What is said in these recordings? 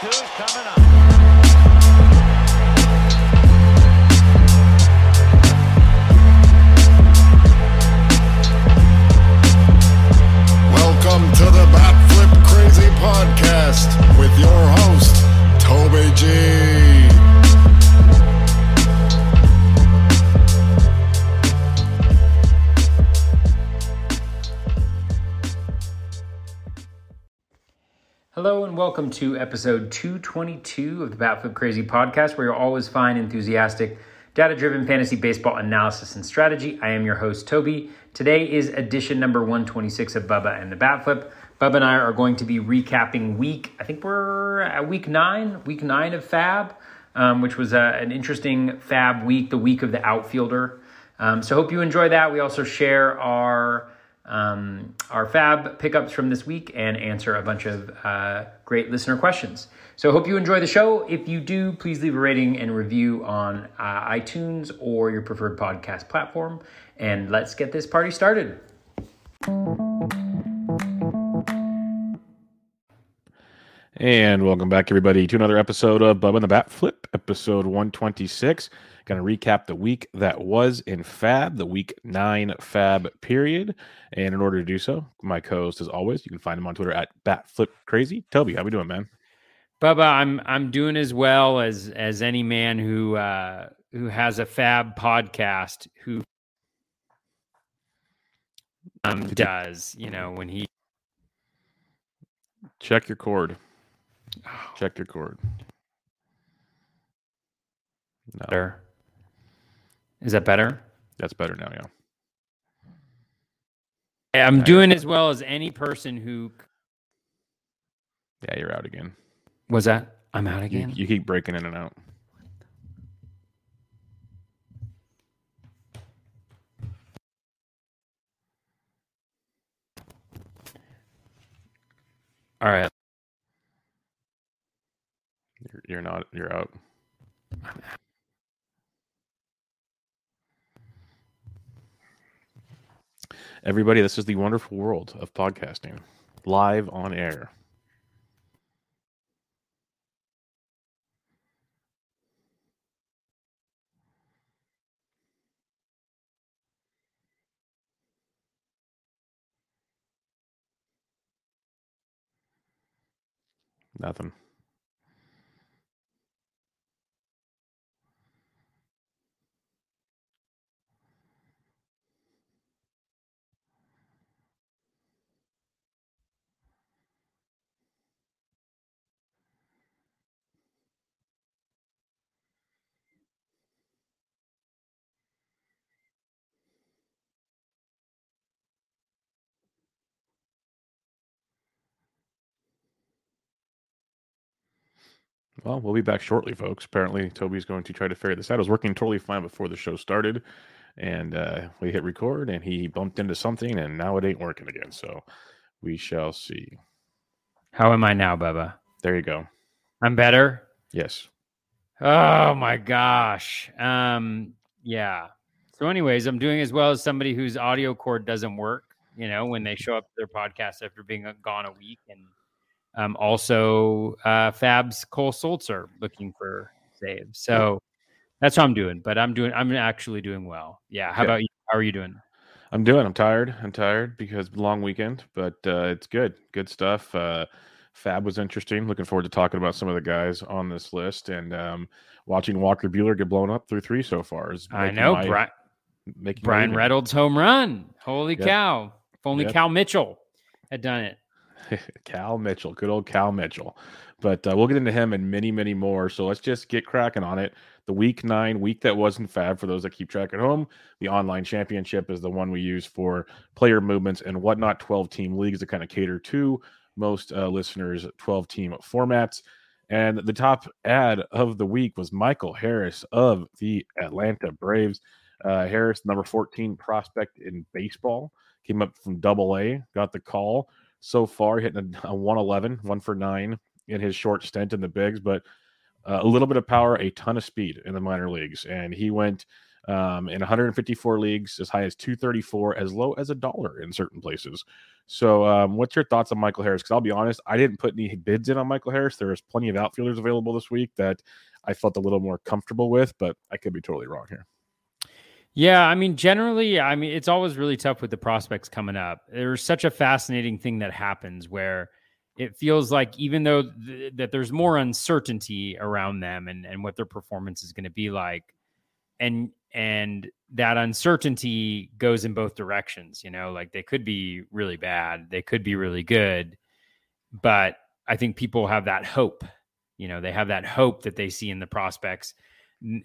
two coming up. Welcome to the Bat Flip Crazy Podcast with your host, Toby G. welcome to episode 222 of the Batflip Crazy podcast, where you'll always find enthusiastic, data driven fantasy baseball analysis and strategy. I am your host, Toby. Today is edition number 126 of Bubba and the Batflip. Bubba and I are going to be recapping week, I think we're at week nine, week nine of Fab, um, which was uh, an interesting Fab week, the week of the outfielder. Um, so, hope you enjoy that. We also share our um, our fab pickups from this week and answer a bunch of uh, great listener questions. So, hope you enjoy the show. If you do, please leave a rating and review on uh, iTunes or your preferred podcast platform. And let's get this party started. And welcome back, everybody, to another episode of Bub and the Bat Flip, episode 126. Going to recap the week that was in Fab, the week nine Fab period. And in order to do so, my co host, as always, you can find him on Twitter at BatFlipCrazy. Toby, how we doing, man? Bubba, I'm I'm doing as well as as any man who uh, who has a Fab podcast who um, does. You know when he Check your cord. Check your cord. No, better. Is that better? that's better now, yeah. I'm doing as well as any person who Yeah, you're out again. was that. I'm out You, again. you keep breaking in and out. All right. You're, not, you're out. Everybody, this is the wonderful world of podcasting, live on air. Nothing. Well, we'll be back shortly, folks. Apparently, Toby's going to try to figure this out. It was working totally fine before the show started, and uh, we hit record, and he bumped into something, and now it ain't working again. So we shall see. How am I now, Bubba? There you go. I'm better. Yes. Oh my gosh. Um. Yeah. So, anyways, I'm doing as well as somebody whose audio cord doesn't work. You know, when they show up to their podcast after being gone a week, and um, also uh, Fab's Cole Sulser looking for saves. So that's what I'm doing. But I'm doing. I'm actually doing well. Yeah. How Good. about you? How are you doing? I'm doing. I'm tired. I'm tired because long weekend, but uh, it's good. Good stuff. Uh, Fab was interesting. Looking forward to talking about some of the guys on this list and um, watching Walker Buehler get blown up through three so far. Is I know. my- Bri- making Bryan. Reynolds home run. Holy Yep. cow! If only Yep. Cal Mitchell had done it. Cal Mitchell, good old Cal Mitchell. But uh, we'll get into him and many, many more. So let's just get cracking on it. The week nine week that wasn't fab for those that keep track at home. The online championship is the one we use for player movements and whatnot. 12 team leagues that kind of cater to most uh, listeners' 12 team formats. And the top ad of the week was Michael Harris of the Atlanta Braves. Uh, Harris, number 14 prospect in baseball, came up from double A, got the call so far, hitting a, a 111, one for nine in his short stint in the bigs, but uh, a little bit of power, a ton of speed in the minor leagues. And he went um, in 154 leagues, as high as 234, as low as a dollar in certain places. So, um, what's your thoughts on Michael Harris? Because I'll be honest, I didn't put any bids in on Michael Harris. There's plenty of outfielders available this week that I felt a little more comfortable with, but I could be totally wrong here. Yeah, I mean, generally, I mean, it's always really tough with the prospects coming up. There's such a fascinating thing that happens where it feels like even though th- that there's more uncertainty around them and and what their performance is going to be like, and and that uncertainty goes in both directions you know like they could be really bad they could be really good but i think people have that hope you know they have that hope that they see in the prospects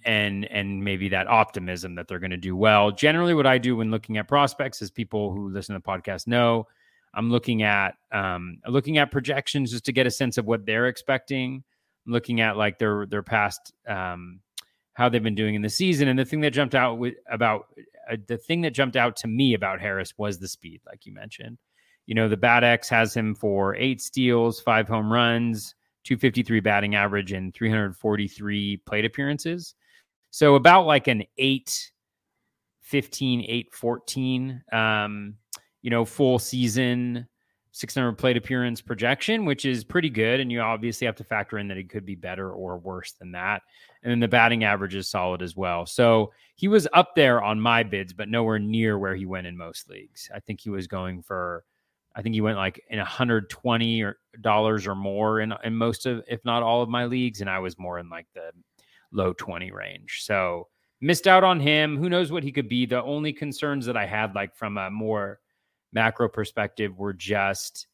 and and maybe that optimism that they're going to do well generally what i do when looking at prospects is people who listen to the podcast know i'm looking at um looking at projections just to get a sense of what they're expecting I'm looking at like their their past um how they've been doing in the season. And the thing that jumped out with about uh, the thing that jumped out to me about Harris was the speed, like you mentioned. You know, the Bat X has him for eight steals, five home runs, 253 batting average, and 343 plate appearances. So about like an 8 15, 8 14, um, you know, full season 600 plate appearance projection, which is pretty good. And you obviously have to factor in that it could be better or worse than that. And then the batting average is solid as well. So he was up there on my bids, but nowhere near where he went in most leagues. I think he was going for, I think he went like in 120 or dollars or more in, in most of, if not all of my leagues. And I was more in like the low 20 range. So missed out on him. Who knows what he could be? The only concerns that I had, like from a more, macro perspective were just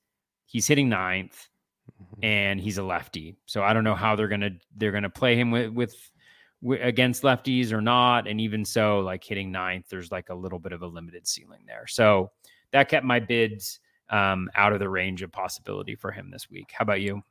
he's hitting ninth mm-hmm. and he's a lefty. So I don't know how they're gonna they're gonna play him with, with with against lefties or not. And even so, like hitting ninth, there's like a little bit of a limited ceiling there. So that kept my bids um, out of the range of possibility for him this week. How about you?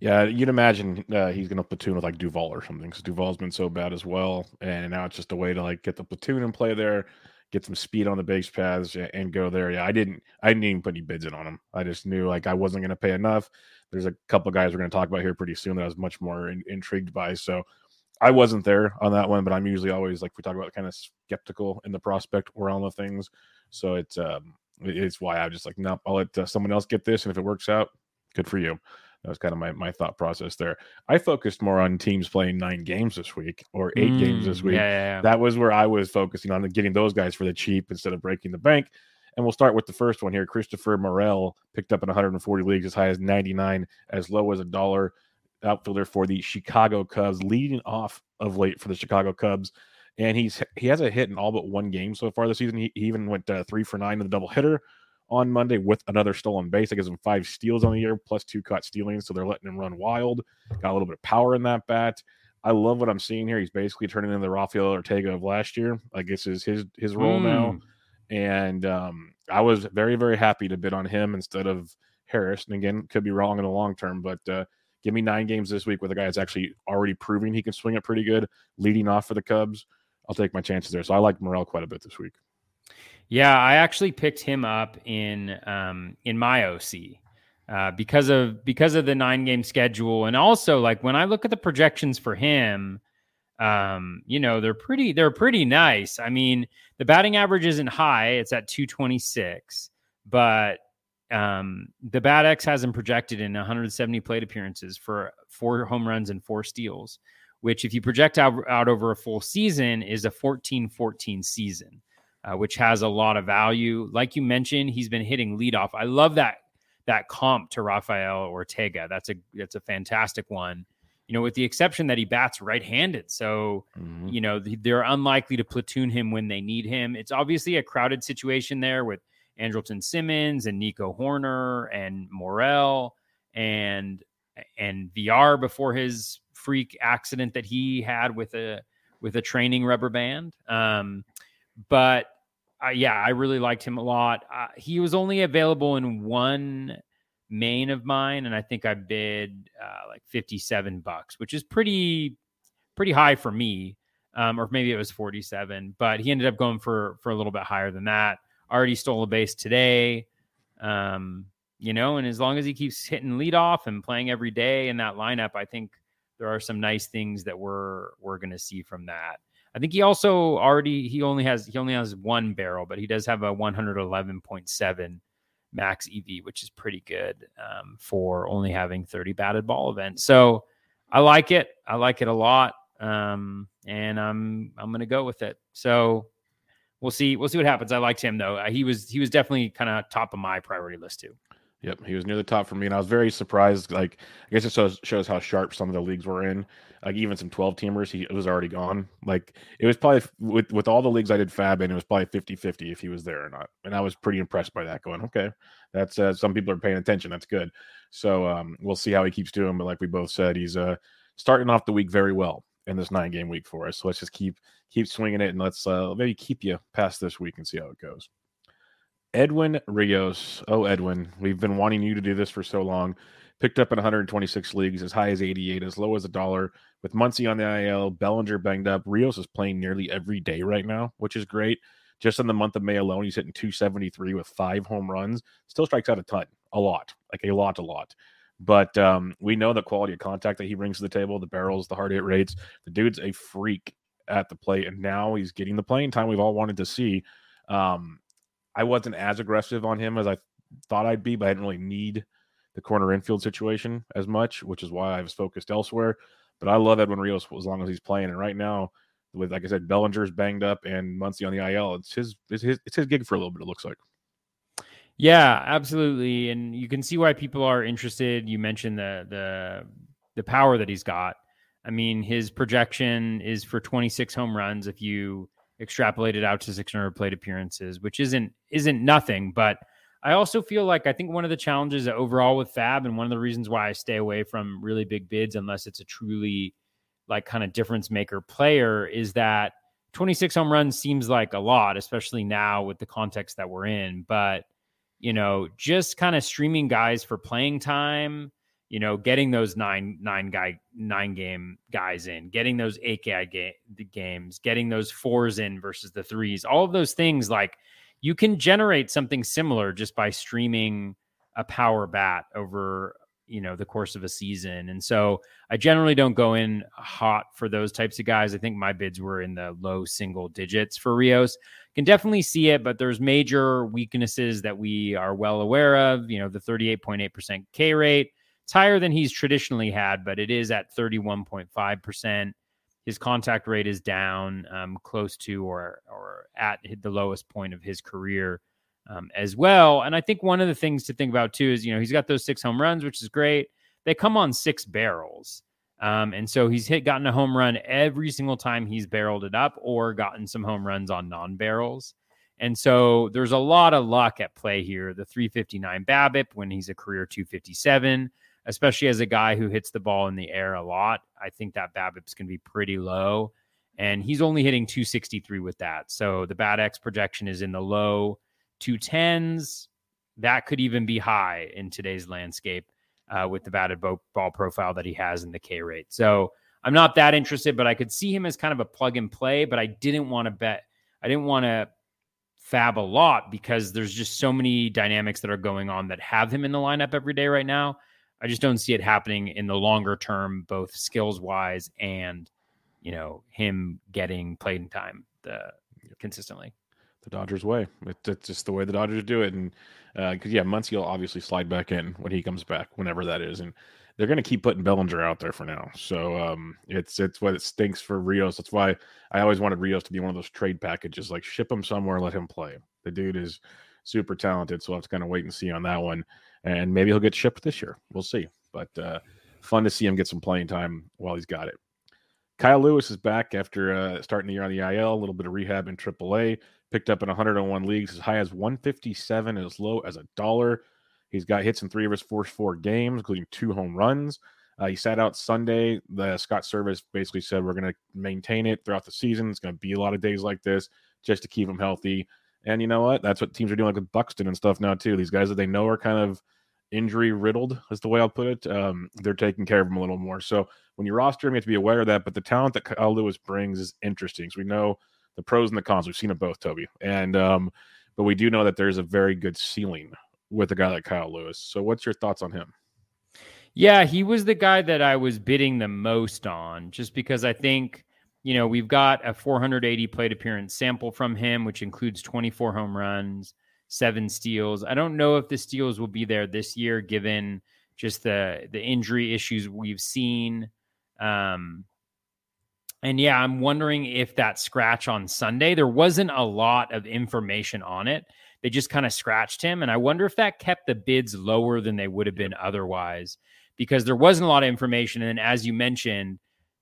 Yeah, you'd imagine uh, he's going to platoon with like Duvall or something because Duvall's been so bad as well, and now it's just a way to like get the platoon and play there get some speed on the base paths and go there. Yeah, I didn't I didn't even put any bids in on him. I just knew like I wasn't going to pay enough. There's a couple guys we're going to talk about here pretty soon that I was much more in, intrigued by. So I wasn't there on that one, but I'm usually always like we talk about kind of skeptical in the prospect realm of things. So it's um it's why I was just like no, nope, I'll let uh, someone else get this, and if it works out, good for you that was kind of my, my thought process there. I focused more on teams playing nine games this week or eight mm, games this week. Yeah, yeah, yeah. That was where I was focusing on getting those guys for the cheap instead of breaking the bank. And we'll start with the first one here. Christopher Morel picked up in 140 leagues as high as 99, as low as a dollar. Outfielder for the Chicago Cubs, leading off of late for the Chicago Cubs. And he's he has a hit in all but one game so far this season. He, he even went uh, three for nine in the double hitter on Monday with another stolen base. That gives him five steals on the year plus two caught stealing. So they're letting him run wild. Got a little bit of power in that bat. I love what I'm seeing here. He's basically turning into the Rafael Ortega of last year. I guess is his his role mm. now. And um, I was very very happy to bid on him instead of Harris. And again, could be wrong in the long term, but uh, give me nine games this week with a guy that's actually already proving he can swing it pretty good, leading off for the Cubs. I'll take my chances there. So I like Morel quite a bit this week. Yeah, I actually picked him up in um, in my OC uh, because of because of the nine game schedule, and also like when I look at the projections for him, um, you know they're pretty they're pretty nice. I mean, the batting average isn't high; it's at two twenty six, but um, the Bat X has him projected in 170 plate appearances for four home runs and four steals, which if you project out, out over a full season is a 14-14 season uh, which has a lot of value. Like you mentioned, he's been hitting leadoff. I love that that comp to Rafael Ortega. That's a that's a fantastic one. You know, with the exception that he bats right-handed, so mm-hmm. you know they're unlikely to platoon him when they need him. It's obviously a crowded situation there with Andrelton Simmons and Nico Hoerner and Morel and and VR before his freak accident that he had with a with a training rubber band. Um, but uh, yeah, I really liked him a lot. Uh, he was only available in one main of mine, and I think I bid uh, like fifty-seven bucks, which is pretty pretty high for me. Um, or maybe it was forty-seven, but he ended up going for for a little bit higher than that. Already stole a base today. Um, you know, and as long as he keeps hitting lead off and playing every day in that lineup, I think there are some nice things that we're we're going to see from that. I think he also already he only has he only has one barrel, but he does have a 111.7 max EV, which is pretty good um, for only having 30 batted ball events. So I like it. I like it a lot, um, and I'm I'm gonna go with it. So we'll see we'll see what happens. I liked him though. He was he was definitely kind of top of my priority list too. Yep, he was near the top for me, and I was very surprised. Like, I guess it shows, shows how sharp some of the leagues were in. Like, even some twelve teamers, he was already gone. Like, it was probably with with all the leagues I did Fab in, it was probably 50-50 if he was there or not. And I was pretty impressed by that. Going, okay, that's uh, some people are paying attention. That's good. So um, we'll see how he keeps doing. But like we both said, he's uh, starting off the week very well in this nine game week for us. So let's just keep keep swinging it, and let's uh, maybe keep you past this week and see how it goes. Edwin Rios. Oh, Edwin, we've been wanting you to do this for so long. Picked up in 126 leagues, as high as 88, as low as a dollar. With Muncy on the IL, Bellinger banged up. Rios is playing nearly every day right now, which is great. Just in the month of May alone, he's hitting 273 with five home runs. Still strikes out a ton, a lot, like a lot, a lot. But um, we know the quality of contact that he brings to the table, the barrels, the hard hit rates. The dude's a freak at the plate, and now he's getting the playing time we've all wanted to see. Um, I wasn't as aggressive on him as I thought I'd be, but I didn't really need the corner infield situation as much, which is why I was focused elsewhere. But I love Edwin Rios as long as he's playing. And right now, with like I said, Bellinger's banged up and Muncy on the IL, it's his it's his it's his gig for a little bit. It looks like. Yeah, absolutely, and you can see why people are interested. You mentioned the the the power that he's got. I mean, his projection is for 26 home runs if you extrapolate it out to 600 plate appearances, which isn't isn't nothing. But I also feel like I think one of the challenges overall with Fab, and one of the reasons why I stay away from really big bids unless it's a truly like kind of difference maker player, is that 26 home runs seems like a lot, especially now with the context that we're in. But you know, just kind of streaming guys for playing time you know, getting those nine nine guy nine game guys in, getting those eight guy ga- games, getting those fours in versus the threes, all of those things like you can generate something similar just by streaming a power bat over you know the course of a season. And so i generally don't go in hot for those types of guys. I think my bids were in the low single digits for rios. Can definitely see it but there's major weaknesses that we are well aware of you know the 38.8% k rate. It's higher than he's traditionally had, but it is at 31.5%. His contact rate is down um, close to or or at the lowest point of his career um, as well. And I think one of the things to think about too is you know he's got those six home runs, which is great. They come on six barrels. Um, and so he's hit gotten a home run every single time he's barreled it up or gotten some home runs on non barrels. And so there's a lot of luck at play here. The 359 BABIP when he's a career 257, especially as a guy who hits the ball in the air a lot. I think that BABIP's going to be pretty low. And he's only hitting 263 with that. So the Bat X projection is in the low 210s. That could even be high in today's landscape uh, with the batted ball profile that he has in the K rate. So I'm not that interested, but I could see him as kind of a plug and play. But I didn't want to bet. I didn't want to fab a lot because there's just so many dynamics that are going on that have him in the lineup every day right now I just don't see it happening in the longer term, both skills wise and you know him getting playing time the consistently. The Dodgers way. it's just the way the Dodgers do it, and because uh, yeah, Muncy will obviously slide back in when he comes back, whenever that is, and they're going to keep putting Bellinger out there for now. So um, it's it's what it stinks for Rios. That's why I always wanted Rios to be one of those trade packages, like ship him somewhere, let him play. The dude is super talented, so I have to kind of wait and see on that one and maybe he'll get shipped this year. We'll see. But uh, fun to see him get some playing time while he's got it. Kyle Lewis is back after uh, starting the year on the IL, a little bit of rehab in AAA. Picked up in 101 leagues, as high as 157 and as low as a dollar. He's got hits in three of his first four games, including two home runs. Uh, he sat out Sunday. The Scott Servais basically said we're going to maintain it throughout the season. It's going to be a lot of days like this just to keep him healthy. And you know what? That's what teams are doing, like with Buxton and stuff now too. These guys that they know are kind of injury riddled, is the way I'll put it. Um, they're taking care of them a little more. So when you roster him, you have to be aware of that. But the talent that Kyle Lewis brings is interesting. So we know the pros and the cons. We've seen it both, Toby. And um, but we do know that there's a very good ceiling with a guy like Kyle Lewis. So what's your thoughts on him? Yeah, he was the guy that I was bidding the most on, just because I think you know, we've got a 480 plate appearance sample from him, which includes 24 home runs, seven steals. I don't know if the steals will be there this year, given just the the injury issues we've seen. Um, and yeah, I'm wondering if that scratch on Sunday, there wasn't a lot of information on it. They just kind of scratched him. And I wonder if that kept the bids lower than they would have been otherwise, because there wasn't a lot of information. And then, as you mentioned,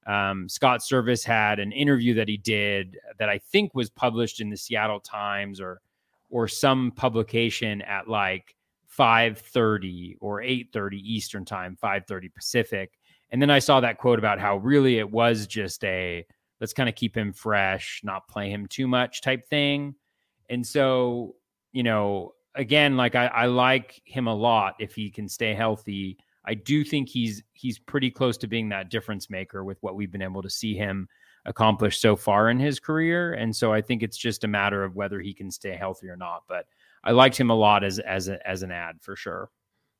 um, Scott Servais had an interview that he did that I think was published in the Seattle Times or or some publication at like 5:30 or 8:30 Eastern time, 5:30 Pacific. And then I saw that quote about how really it was just a let's kind of keep him fresh, not play him too much type thing. And so, you know, again, like I, I like him a lot if he can stay healthy. I do think he's he's pretty close to being that difference maker with what we've been able to see him accomplish so far in his career. And so I think it's just a matter of whether he can stay healthy or not. But I liked him a lot as as a, as an ad for sure.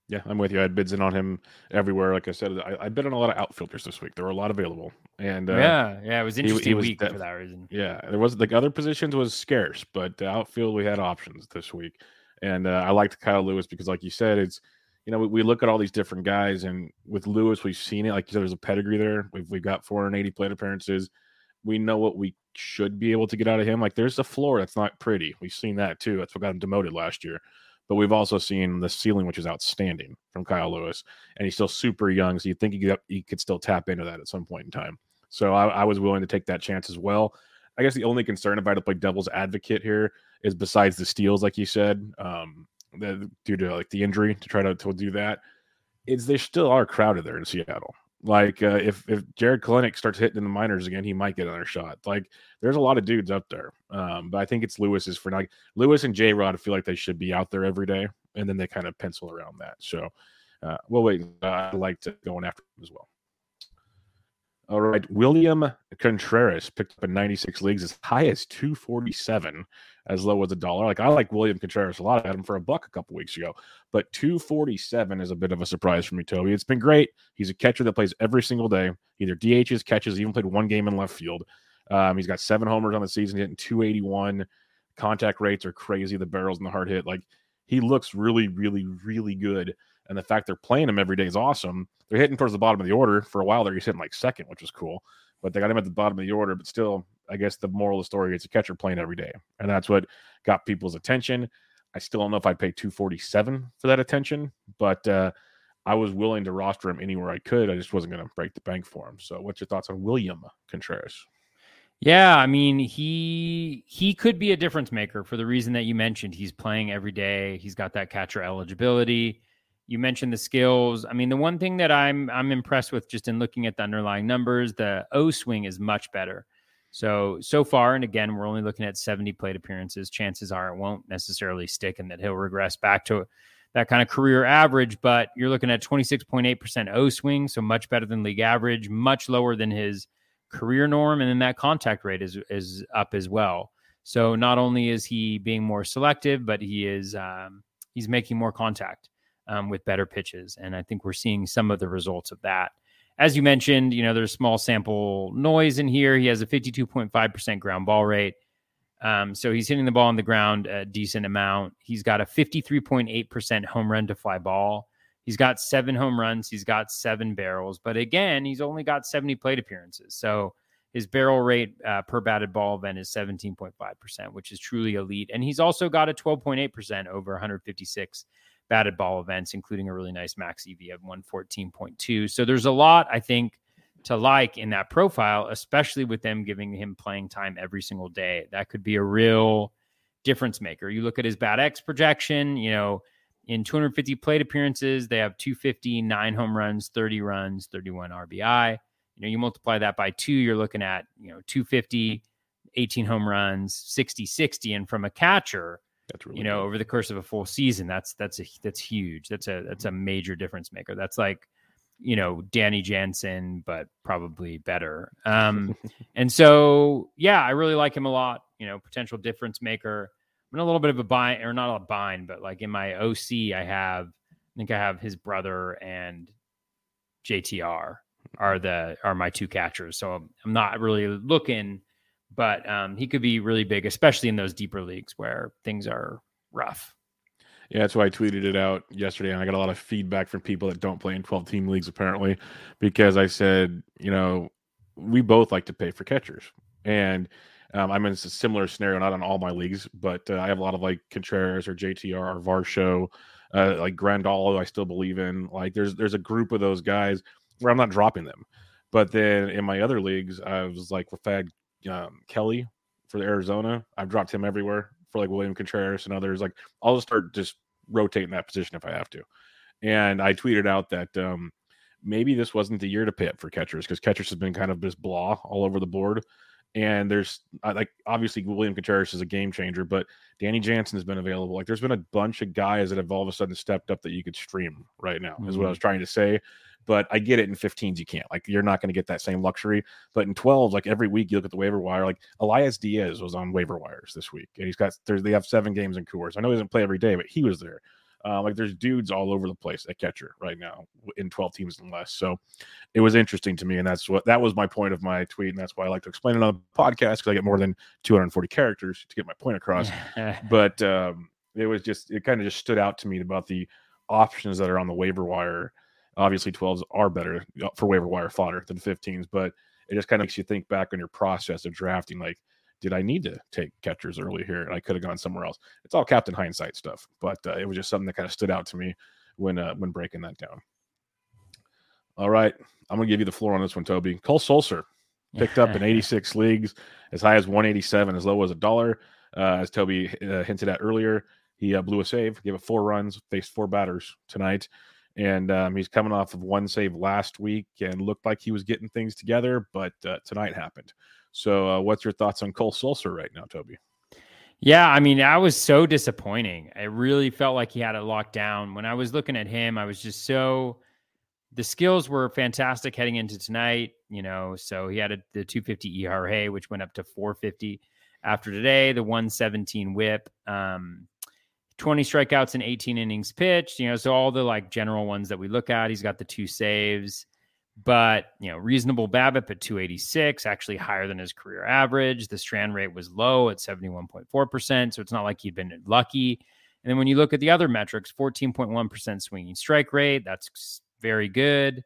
Yeah, I'm with you. I had bids in on him everywhere. Like I said, I, I bid on a lot of outfielders this week. There were a lot available, and uh, yeah, yeah, it was interesting he, he was week def- for that reason. Yeah, there was like other positions was scarce, but the outfield we had options this week, and uh, I liked Kyle Lewis because, like you said, it's you know we, we, look at all these different guys, and with Lewis, we've seen it. Like you said, there's a pedigree there. We've we've got 480 plate appearances. We know what we should be able to get out of him. Like there's a floor that's not pretty. We've seen that too. That's what got him demoted last year but we've also seen the ceiling, which is outstanding from Kyle Lewis, and he's still super young, so you think he could, he could still tap into that at some point in time. So I, I was willing to take that chance as well. I guess the only concern if I had to play devil's advocate here is besides the steals, like you said, um, due to like the injury to try to, to do that, is they still are crowded there in Seattle. Like uh, if if Jarred Kelenic starts hitting in the minors again, he might get another shot. Like there's a lot of dudes up there, um, but I think it's Lewis's for now. Lewis and J Rod feel like they should be out there every day, and then they kind of pencil around that. So uh, we'll wait. I like to going after him as well. All right. William Contreras picked up in 96 leagues as high as 247, as low as a dollar. Like I like William Contreras a lot. I had him for a buck a couple weeks ago, but 247 is a bit of a surprise for me, Toby. It's been great. He's a catcher that plays every single day, either DHs, catches, even played one game in left field. Um, he's got seven homers on the season, hitting 281. Contact rates are crazy. The barrels and the hard hit. Like he looks really, really, really good and the fact they're playing him every day is awesome. They're hitting towards the bottom of the order for a while. There, he's hitting like second, which was cool. But they got him at the bottom of the order. But still, I guess the moral of the story is a catcher playing every day, and that's what got people's attention. I still don't know if I'd pay 247 for that attention, but uh, I was willing to roster him anywhere I could. I just wasn't going to break the bank for him. So, what's your thoughts on William Contreras? Yeah, I mean, he he could be a difference maker for the reason that you mentioned. He's playing every day. He's got that catcher eligibility. You mentioned the skills. I mean, the one thing that I'm I'm impressed with just in looking at the underlying numbers, the O swing is much better. So so far, and again, we're only looking at 70 plate appearances. Chances are it won't necessarily stick, and that he'll regress back to that kind of career average. But you're looking at 26.8% O swing, so much better than league average, much lower than his career norm, and then that contact rate is is up as well. So not only is he being more selective, but he is um, he's making more contact um, with better pitches. And I think we're seeing some of the results of that. As you mentioned, you know, there's small sample noise in here. He has a 52.5% ground ball rate. Um, so he's hitting the ball on the ground a decent amount. He's got a 53.8% home run to fly ball. He's got seven home runs. He's got seven barrels. But again, he's only got 70 plate appearances. So his barrel rate uh, per batted ball event is 17.5%, which is truly elite. And he's also got a 12.8% over 156 batted ball events, including a really nice max EV of 114.2. So there's a lot, I think, to like in that profile, especially with them giving him playing time every single day. That could be a real difference maker. You look at his bat X projection, you know, in 250 plate appearances, they have 250, nine home runs, 30 runs, 31 RBI. You know, you multiply that by two, you're looking at, you know, 250, 18 home runs, 60, 60. And from a catcher, that's really you know, good. over the course of a full season, that's that's a that's huge. That's a that's a major difference maker. That's like, you know, Danny Jansen, but probably better. Um, and so yeah, I really like him a lot. You know, potential difference maker. I'm in a little bit of a bind, or not a bind, but like in my OC, I have, I think I have his brother and JTR. are the are my two catchers. So I'm not really looking, but um, he could be really big, especially in those deeper leagues where things are rough. Yeah, that's why I tweeted it out yesterday, and I got a lot of feedback from people that don't play in 12 team leagues apparently, because I said, you know, we both like to pay for catchers, and um, I'm in a similar scenario, not on all my leagues, but uh, I have a lot of like Contreras or JTR or Varsho, uh, like Grandal. I still believe in. Like, there's there's a group of those guys where I'm not dropping them, but then in my other leagues, I was like, if I had um, Kelly for Arizona, I've dropped him everywhere for like William Contreras and others. Like I'll just start just rotating that position if I have to. And I tweeted out that um, maybe this wasn't the year to up for catchers because catchers has been kind of just blah all over the board. And there's like obviously William Contreras is a game changer, but Danny Jansen has been available. Like there's been a bunch of guys that have all of a sudden stepped up that you could stream right now, mm-hmm. is what I mm-hmm. was trying to say. But I get it in 15s, you can't. Like you're not going to get that same luxury. But in 12s, like every week you look at the waiver wire, like Elias Diaz was on waiver wires this week. And he's got there's they have seven games in Coors. I know he doesn't play every day, but he was there. Uh, like there's dudes all over the place at catcher right now in 12 teams and less. So it was interesting to me, and that's what that was my point of my tweet, and that's why I like to explain it on the podcast because I get more than 240 characters to get my point across. but um, it was just it kind of just stood out to me about the options that are on the waiver wire. Obviously, 12s are better uh, for waiver wire fodder than 15s, but it just kind of makes you think back on your process of drafting, like did I need to take catchers early here? And I could have gone somewhere else. It's all Captain Hindsight stuff, but uh, it was just something that kind of stood out to me when uh, when breaking that down. All right, I'm gonna give you the floor on this one, Toby. Cole Sulser picked up in 86 leagues, as high as 187, as low as a dollar. Uh, as Toby uh, hinted at earlier, he uh, blew a save, gave it four runs, faced four batters tonight, and um, he's coming off of one save last week and looked like he was getting things together, but uh, tonight happened. So, uh, what's your thoughts on Cole Sulser right now, Toby? Yeah, I mean, I was so disappointing. I really felt like he had it locked down. When I was looking at him, I was just so the skills were fantastic heading into tonight, you know. So he had a, the 250 ERA, which went up to 450 after today, the 117 whip, um, 20 strikeouts and 18 innings pitched, you know. So all the like general ones that we look at, he's got the two saves but you know reasonable BABIP at 286 actually higher than his career average. The strand rate was low at 71.4% so it's not like he'd been lucky. And then when you look at the other metrics 14.1% swinging strike rate that's very good.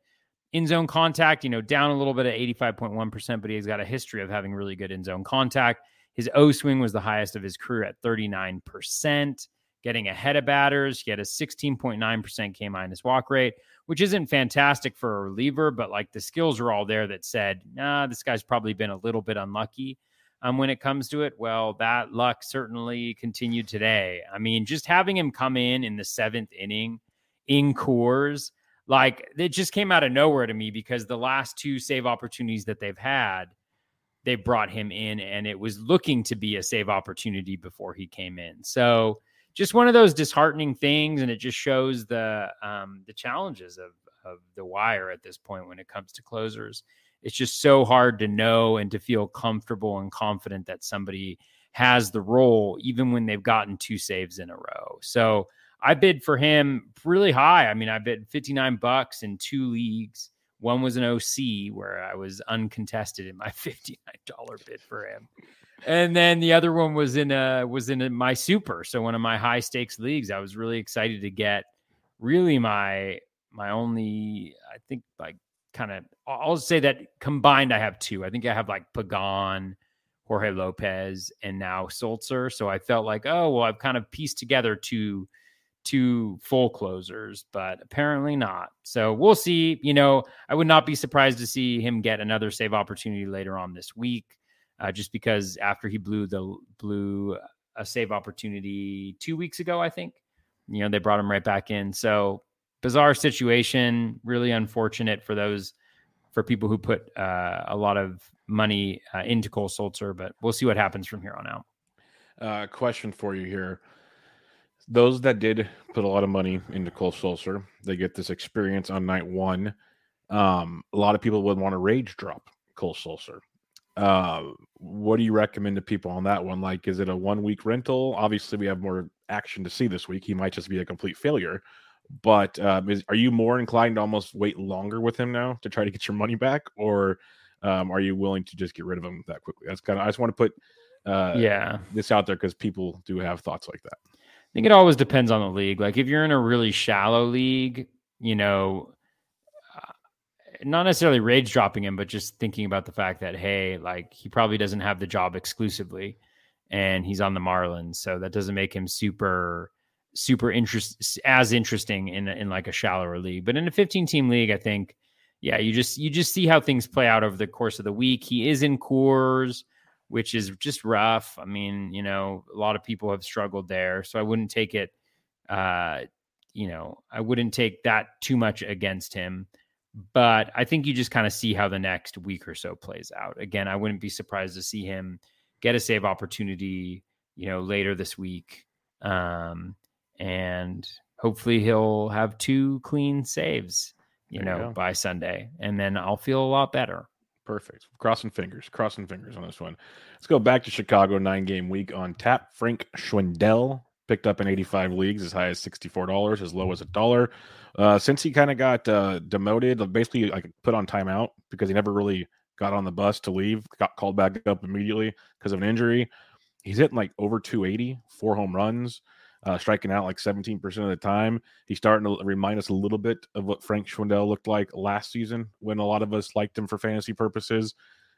In zone contact you know down a little bit at 85.1% but he's got a history of having really good in zone contact. His O swing was the highest of his career at 39% getting ahead of batters. He had a 16.9% K minus walk rate which isn't fantastic for a reliever, but like the skills are all there that said, nah, this guy's probably been a little bit unlucky um, when it comes to it. Well, that luck certainly continued today. I mean, just having him come in in the seventh inning in Coors, like it just came out of nowhere to me because the last two save opportunities that they've had, they brought him in and it was looking to be a save opportunity before he came in. So, just one of those disheartening things, and it just shows the um, the challenges of of the wire at this point when it comes to closers. It's just so hard to know and to feel comfortable and confident that somebody has the role, even when they've gotten two saves in a row. So I bid for him really high. I mean, I bid 59 bucks in two leagues. One was an OC where I was uncontested in my $59 bid for him and then the other one was in a was in a, my super. So one of my high stakes leagues i was really excited to get really my my only i think like kind of i'll say that combined i have two. I think i have like pagan jorge lopez and now sulser so i felt like oh well i've kind of pieced together two two full closers but apparently not. So we'll see. You know i would not be surprised to see him get another save opportunity later on this week uh, just because after he blew the blew a save opportunity two weeks ago, I think, you know, they brought him right back in. So bizarre situation, really unfortunate for those for people who put uh, a lot of money uh, into Cole Sulser, but we'll see what happens from here on out. Uh, question for you here. Those that did put a lot of money into Cole Sulser, they get this experience on night one. Um, a lot of people would want to rage drop Cole Sulser. Uh, what do you recommend to people on that one? Like, is it a one week rental? Obviously, we have more action to see this week. He might just be a complete failure, But um, is, are you more inclined to almost wait longer with him now to try to get your money back, or um, are you willing to just get rid of him that quickly? That's kind of I just want to put uh, yeah this out there because people do have thoughts like that. I think it always depends on the league. Like if you're in a really shallow league, you know, not necessarily rage dropping him, but just thinking about the fact that hey, like he probably doesn't have the job exclusively, and he's on the Marlins, so that doesn't make him super super interest as interesting in in like a shallower league. But in a 15 team league, I think yeah, you just you just see how things play out over the course of the week. He is in Coors, which is just rough. I mean, you know, a lot of people have struggled there, so I wouldn't take it. Uh, you know, I wouldn't take that too much against him. But I think you just kind of see how the next week or so plays out. Again, I wouldn't be surprised to see him get a save opportunity, you know, later this week. Um, and hopefully he'll have two clean saves, you there know, you by Sunday, and then I'll feel a lot better. Perfect. Crossing fingers, crossing fingers on this one. Let's go back to Chicago nine game week on tap. Frank Schwindel picked up in 85 leagues as high as $64, as low as a dollar. Uh, since he kind of got uh, demoted, basically like put on timeout because he never really got on the bus to leave, got called back up immediately because of an injury. He's hitting like over 280, four home runs uh, striking out like 17% of the time. He's starting to remind us a little bit of what Frank Schwindel looked like last season when a lot of us liked him for fantasy purposes.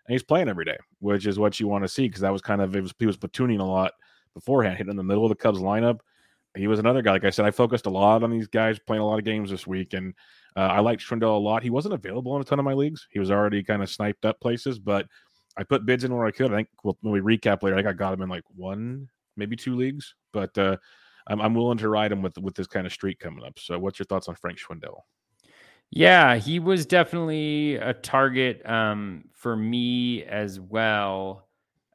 And he's playing every day, which is what you want to see because that was kind of, was, he was platooning a lot beforehand, hitting in the middle of the Cubs lineup. He was another guy. Like I said, I focused a lot on these guys playing a lot of games this week, and uh, I liked Schwindel a lot. He wasn't available in a ton of my leagues. He was already kind of sniped up places, but I put bids in where I could. I think when we recap later, I think I got him in like one, maybe two leagues. But uh, I'm, I'm willing to ride him with with this kind of streak coming up. So, what's your thoughts on Frank Schwindel? Yeah, he was definitely a target um, for me as well.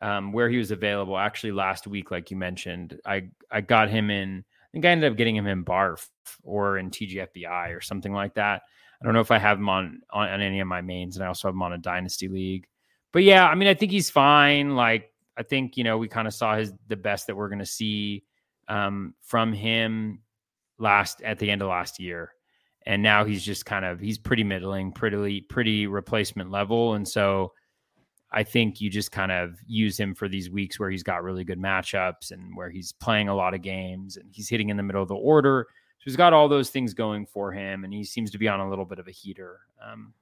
Um, where he was available actually last week, like you mentioned, I I got him in. I think I ended up getting him in Barf or in TGFBI or something like that. I don't know if I have him on, on on any of my mains, and I also have him on a dynasty league. But yeah, I mean, I think he's fine. Like I think you know we kind of saw his the best that we're going to see um, from him last at the end of last year, and now he's just kind of he's pretty middling, pretty pretty replacement level, and so I think you just kind of use him for these weeks where he's got really good matchups and where he's playing a lot of games and he's hitting in the middle of the order. So he's got all those things going for him, and he seems to be on a little bit of a heater, um,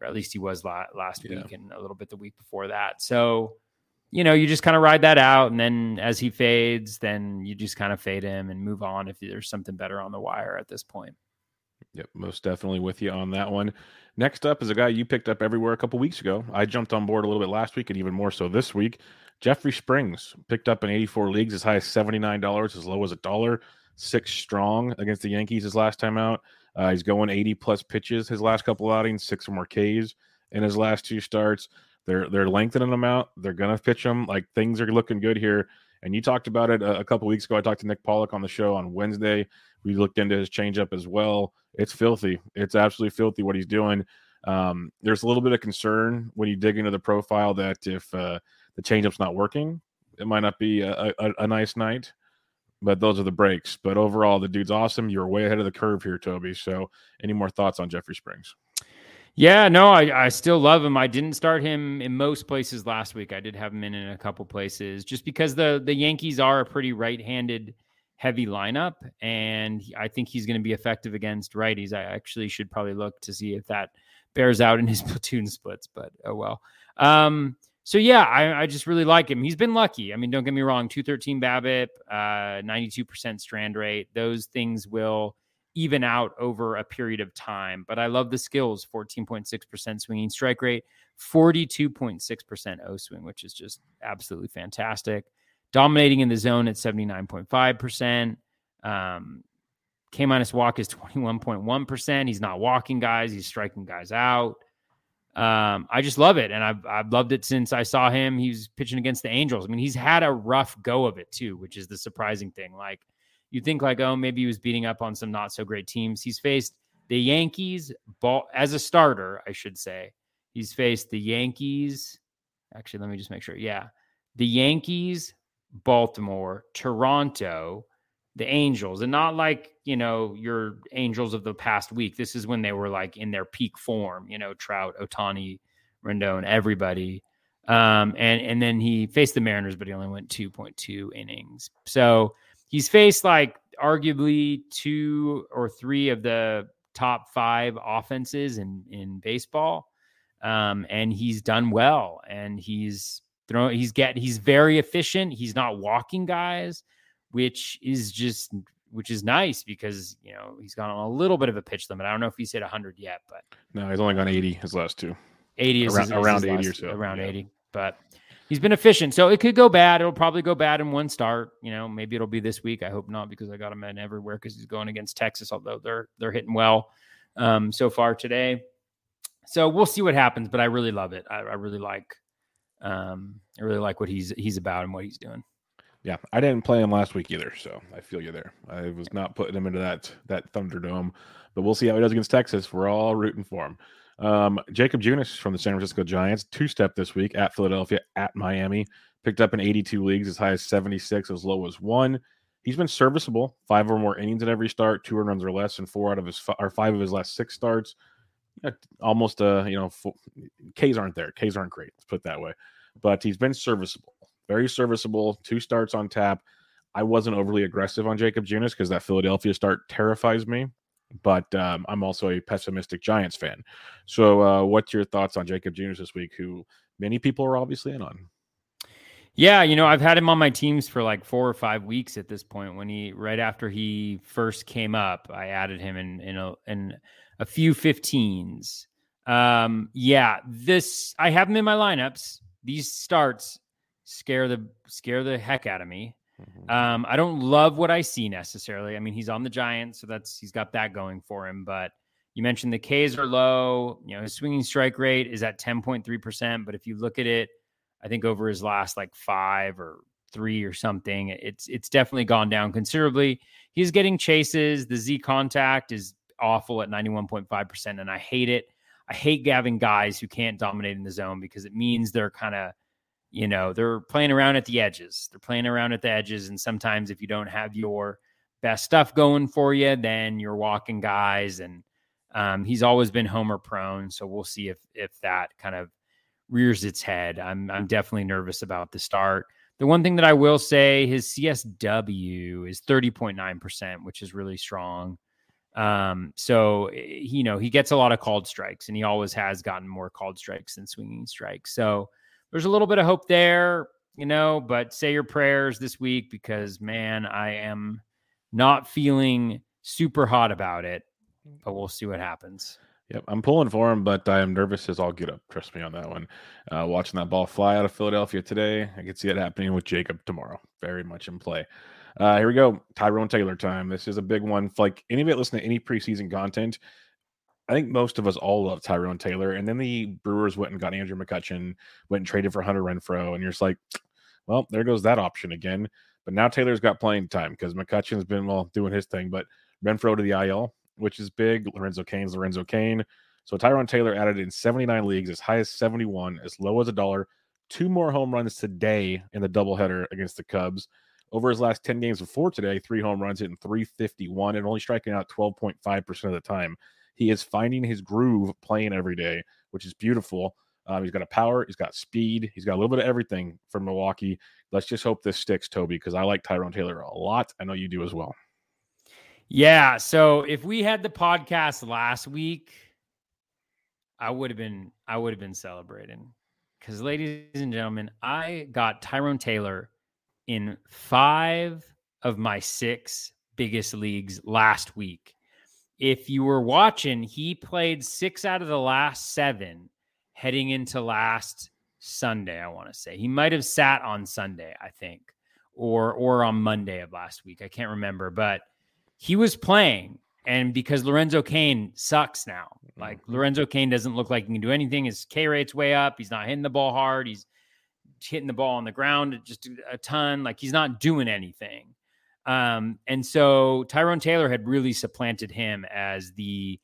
or at least he was la- last yeah. week and a little bit the week before that. So you know, you just kind of ride that out. And then as he fades, then you just kind of fade him and move on if there's something better on the wire at this point. Yep, most definitely with you on that one. Next up is a guy you picked up everywhere a couple weeks ago. I jumped on board a little bit last week and even more so this week. Jeffrey Springs picked up in 84 leagues as high as $79, as low as a dollar. Six strong against the Yankees his last time out. Uh, he's going 80 plus pitches his last couple outings, six or more Ks in his last two starts. They're they're lengthening them out. They're gonna pitch them. Like things are looking good here. And you talked about it a, a couple weeks ago. I talked to Nick Pollack on the show on Wednesday. We looked into his changeup as well. It's filthy. It's absolutely filthy what he's doing. Um, there's a little bit of concern when you dig into the profile that if uh, the changeup's not working, it might not be a, a, a nice night. But those are the breaks. But overall, the dude's awesome. You're way ahead of the curve here, Toby. So, any more thoughts on Jeffrey Springs? Yeah, no, I, I still love him. I didn't start him in most places last week. I did have him in, in a couple places just because the the Yankees are a pretty right-handed heavy lineup, and I think he's going to be effective against righties. I actually should probably look to see if that bears out in his platoon splits, but oh well. Um, so yeah, I, I, just really like him. He's been lucky. I mean, don't get me wrong, 213 BABIP, uh, 92% strand rate. Those things will even out over a period of time. But I love the skills 14.6% swinging strike rate, 42.6% O swing, which is just absolutely fantastic. Dominating in the zone at 79.5%. Um, K minus walk is 21.1%. He's not walking guys, he's striking guys out. Um, I just love it. And I've, I've loved it since I saw him. He's pitching against the Angels. I mean, he's had a rough go of it too, which is the surprising thing. Like, you think like, oh, maybe he was beating up on some not so great teams. He's faced the Yankees ball as a starter, I should say. He's faced the Yankees. Actually, let me just make sure. Yeah. The Yankees, Baltimore, Toronto, the Angels, and not like you know your Angels of the past week. This is when they were like in their peak form. You know, Trout, Ohtani, Rendon, everybody. Um, and and then he faced the Mariners, but he only went 2.2 innings. So he's faced like arguably two or three of the top five offenses in in baseball. Um, and he's done well, and he's thrown. He's get. He's very efficient. He's not walking guys which is just which is nice because you know he's gone on a little bit of a pitch limit. I don't know if he's hit 100 yet, but no, he's only gone 80 his last two. 80 is around, his, around his 80 last, or so. around yeah. 80, but he's been efficient. So it could go bad. It'll probably go bad in one start. You know, maybe it'll be this week. I hope not because I got him in everywhere because he's going against Texas. Although they're they're hitting well um, so far today. So we'll see what happens. But I really love it. I, I really like um, I really like what he's he's about and what he's doing. Yeah, I didn't play him last week either, so I feel you there. I was not putting him into that that Thunderdome, but we'll see how he does against Texas. We're all rooting for him. Um, Jakob Junis from the San Francisco Giants, two step this week at Philadelphia, at Miami, picked up in 82 leagues, as high as 76, as low as one. He's been serviceable, five or more innings in every start, two runs or less, and four out of his or five of his last six starts. Almost uh, you know, K's aren't there. K's aren't great. Let's put it that way. But he's been serviceable, very serviceable. Two starts on tap. I wasn't overly aggressive on Jakob Junis because that Philadelphia start terrifies me. But um, I'm also a pessimistic Giants fan. So, uh, what's your thoughts on Jakob Junis this week, who many people are obviously in on? Yeah, you know, I've had him on my teams for like four or five weeks at this point. When he right after he first came up, I added him in in a in a few 15s. Um, yeah, this I have him in my lineups. These starts scare the scare the heck out of me. Um, I don't love what I see necessarily. I mean, he's on the Giants, so that's he's got that going for him. But you mentioned the Ks are low. You know, his swinging strike rate is at 10.3%. But if you look at it, I think over his last like five or three or something, it's it's definitely gone down considerably. He's getting chases. The Z contact is awful at 91.5%. And I hate it. I hate having guys who can't dominate in the zone because it means they're kind of you know they're playing around at the edges. They're playing around at the edges and sometimes if you don't have your best stuff going for you then you're walking guys and um, he's always been homer prone so we'll see if if that kind of rears its head. I'm i'm definitely nervous about the start. The one thing that i will say his csw is 30.9% which is really strong um, so you know he gets a lot of called strikes and he always has gotten more called strikes than swinging strikes so there's a little bit of hope there, you know, but say your prayers this week because, man, I am not feeling super hot about it, but we'll see what happens. Yep, I'm pulling for him, but I am nervous as all get up. Trust me on that one. Uh, watching that ball fly out of Philadelphia today, I can see it happening with Jakob tomorrow. Very much in play. Uh, here we go. Tyrone Taylor time. This is a big one. Like any of it, listen to any preseason content. I think most of us all love Tyrone Taylor. And then the Brewers went and got Andrew McCutchen, went and traded for Hunter Renfroe. And you're just like, well, there goes that option again. But now Taylor's got playing time because McCutchen's been, well, doing his thing. But Renfroe to the IL, which is big. Lorenzo Cain's Lorenzo Cain. So Tyrone Taylor added in 79 leagues, as high as 71, as low as a dollar. Two more home runs today in the doubleheader against the Cubs. Over his last 10 games before today, three home runs hitting 351 and only striking out 12.5% of the time. He is finding his groove playing every day, which is beautiful. Um, he's got a power, he's got speed, he's got a little bit of everything from Milwaukee. Let's just hope this sticks, Toby, because I like Tyrone Taylor a lot. I know you do as well. Yeah. So if we had the podcast last week, I would have been I would have been celebrating. Because ladies and gentlemen, I got Tyrone Taylor in five of my six biggest leagues last week if you were watching, he played six out of the last seven heading into last Sunday. I want to say he might have sat on Sunday, I think, or or on Monday of last week. I can't remember, but he was playing. And because Lorenzo Cain sucks now, like mm-hmm. Lorenzo Cain doesn't look like he can do anything. His K rate's way up. He's not hitting the ball hard. He's hitting the ball on the ground just a ton. Like he's not doing anything. Um, and so Tyrone Taylor had really supplanted him as the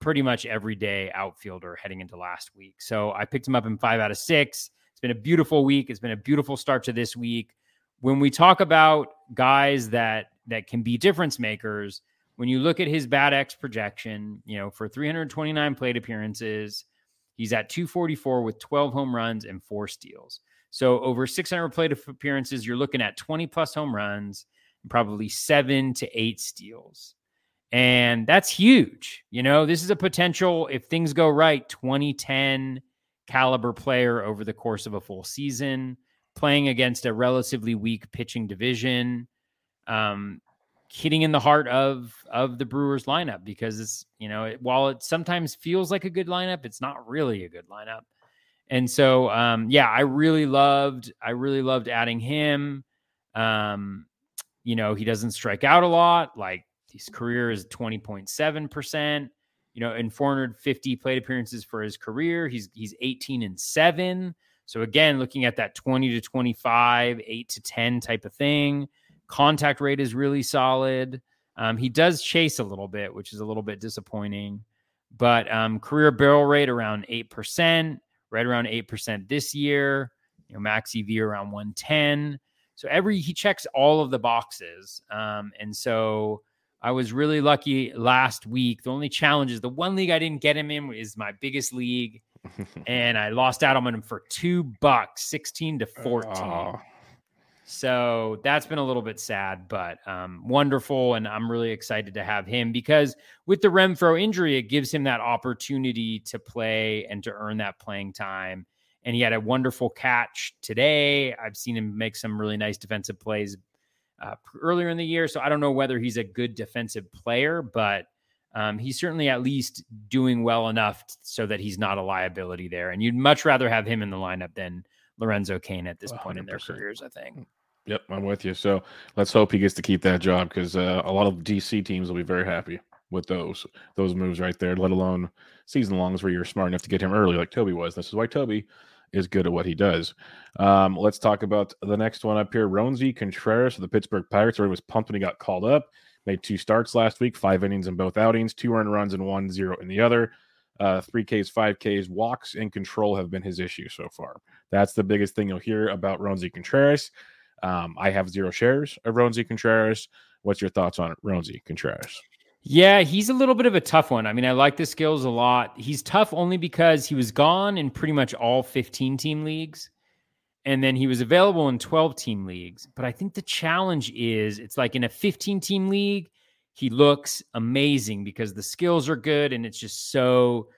pretty much everyday outfielder heading into last week. So I picked him up in five out of six. It's been a beautiful week. It's been a beautiful start to this week. When we talk about guys that that can be difference makers. When you look at his Bat X projection, you know, for 329 plate appearances, he's at 244 with 12 home runs and four steals. So over 600 plate appearances, you're looking at 20 plus home runs and probably seven to eight steals. And that's huge. You know, this is a potential, if things go right, 2010 caliber player over the course of a full season, playing against a relatively weak pitching division, um, hitting in the heart of of the Brewers lineup because it's you know it, while it sometimes feels like a good lineup, it's not really a good lineup. And so, um, yeah, I really loved I really loved adding him. Um, you know, he doesn't strike out a lot. Like his career is twenty point seven percent you know, in 450 plate appearances for his career. He's he's 18 and 7. So again, looking at that 20 to 25, 8 to 10 type of thing. Contact rate is really solid. Um, he does chase a little bit, which is a little bit disappointing. But um, career barrel rate around 8%, right around 8% this year. You know, max EV around 110. So every he checks all of the boxes. Um, and so I was really lucky last week. The only challenge is the one league I didn't get him in is my biggest league, and I lost out on him for two bucks, sixteen to fourteen. Oh. So that's been a little bit sad, but um, wonderful, and I'm really excited to have him because with the Renfroe injury, it gives him that opportunity to play and to earn that playing time. And he had a wonderful catch today. I've seen him make some really nice defensive plays uh, earlier in the year. So I don't know whether he's a good defensive player, but um, he's certainly at least doing well enough so that he's not a liability there. And you'd much rather have him in the lineup than Lorenzo Cain at this 100%. point in their careers, I think. Yep, I'm with you. So let's hope he gets to keep that job because uh, a lot of DC teams will be very happy with those those moves right there. Let alone season longs where you're smart enough to get him early, like Toby was. This is why Toby is good at what he does. Um, let's talk about the next one up here. Roansy Contreras of the Pittsburgh Pirates. He was pumped when he got called up. Made two starts last week, five innings in both outings, two earned runs and one zero in the other. Uh, three Ks, five Ks, walks and control have been his issue so far. That's the biggest thing you'll hear about Roansy Contreras. Um, I have zero shares of Roansy Contreras. What's your thoughts on Roansy Contreras? Yeah, he's a little bit of a tough one. I mean, I like the skills a lot. He's tough only because he was gone in pretty much all 15 team leagues. And then he was available in 12 team leagues. But I think the challenge is it's like in a 15 team league, he looks amazing because the skills are good and it's just so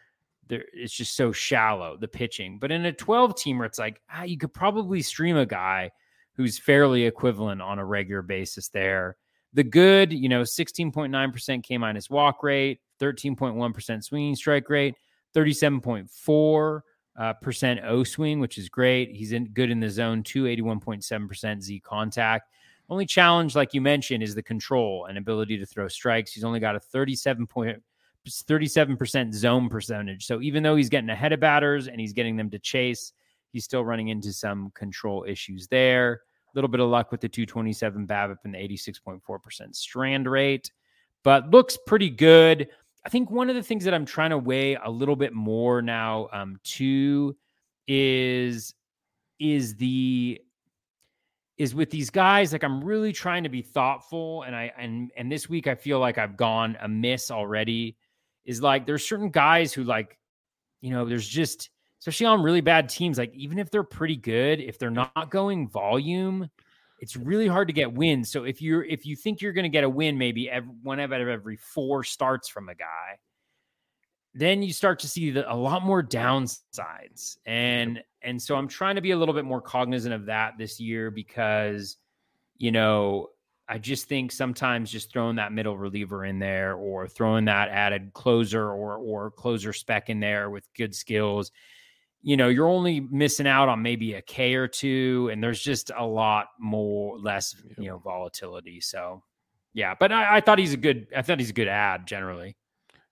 it's just so shallow, the pitching. But in a 12 teamer, it's like ah, you could probably stream a guy who's fairly equivalent on a regular basis there the good, you know, 16.9% K minus walk rate, 13.1% swinging strike rate, 37.4 uh, percent O swing, which is great. He's in good in the zone too, 81.7% Z contact. Only challenge, like you mentioned, is the control and ability to throw strikes. He's only got a 37 point 37% zone percentage. So even though he's getting ahead of batters and he's getting them to chase, he's still running into some control issues there little bit of luck with the 227 BABIP and the 86.4% strand rate, but looks pretty good. I think one of the things that I'm trying to weigh a little bit more now, um, too, is is the is with these guys like i'm really trying to be thoughtful and i and and this week i feel like i've gone amiss already is like there's certain guys who like you know there's just especially on really bad teams. Like even if they're pretty good, if they're not going volume, it's really hard to get wins. So if you're if you think you're going to get a win, maybe every, one out of every four starts from a guy, then you start to see the, a lot more downsides. And and so I'm trying to be a little bit more cognizant of that this year because you know I just think sometimes just throwing that middle reliever in there or throwing that added closer or or closer spec in there with good skills you know, you're only missing out on maybe a K or two, and there's just a lot more less, you know, volatility. So, yeah, but I, I thought he's a good. I thought he's a good ad generally.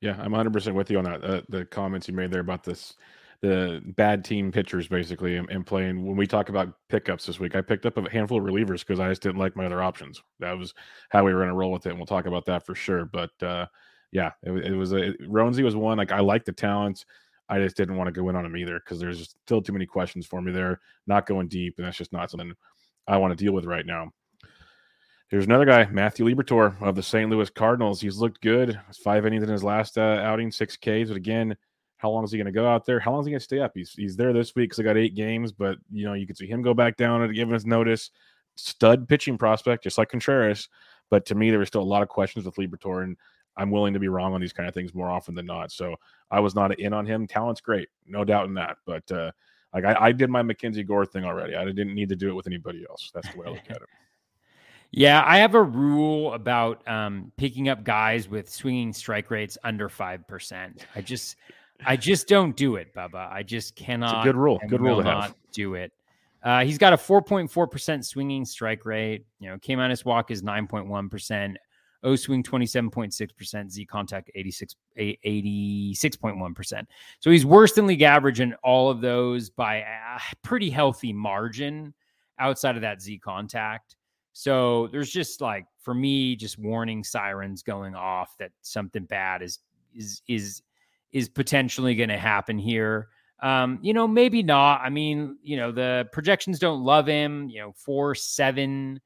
Yeah, I'm 100 percent with you on that. Uh, the comments you made there about this, the bad team pitchers basically, and, and, playing. When we talk about pickups this week, I picked up a handful of relievers because I just didn't like my other options. That was how we were going to roll with it, and we'll talk about that for sure. But uh, yeah, it, it was a Roansy was one like I like the talents I just didn't want to go in on him either because there's still too many questions for me there. Not going deep, and that's just not something I want to deal with right now. Here's another guy, Matthew Liberatore of the St. Louis Cardinals. He's looked good. Five innings in his last uh, outing, six Ks. But again, how long is he going to go out there? How long is he going to stay up? He's he's there this week because I got eight games, but you know you can see him go back down and give his notice. Stud pitching prospect, just like Contreras. But to me, there were still a lot of questions with Liberatore, and I'm willing to be wrong on these kind of things more often than not. So I was not in on him. Talent's great, no doubt in that. But uh, like I, I did my Mackenzie Gore thing already. I didn't need to do it with anybody else. That's the way I look at it. Yeah, I have a rule about um, picking up guys with swinging strike rates under five percent. I just, I just don't do it, Bubba. I just cannot. good rule. Good rule to have. do it. Uh, he's got a 4.4% swinging strike rate. You know, K minus walk is 9.1%. O swing 27.6%. Z contact 86, 86.1%. So he's worse than league average in all of those by a pretty healthy margin outside of that Z contact. So there's just like for me, just warning sirens going off that something bad is is is is potentially going to happen here. Um, you know, maybe not. I mean, you know, the projections don't love him. You know, four seven,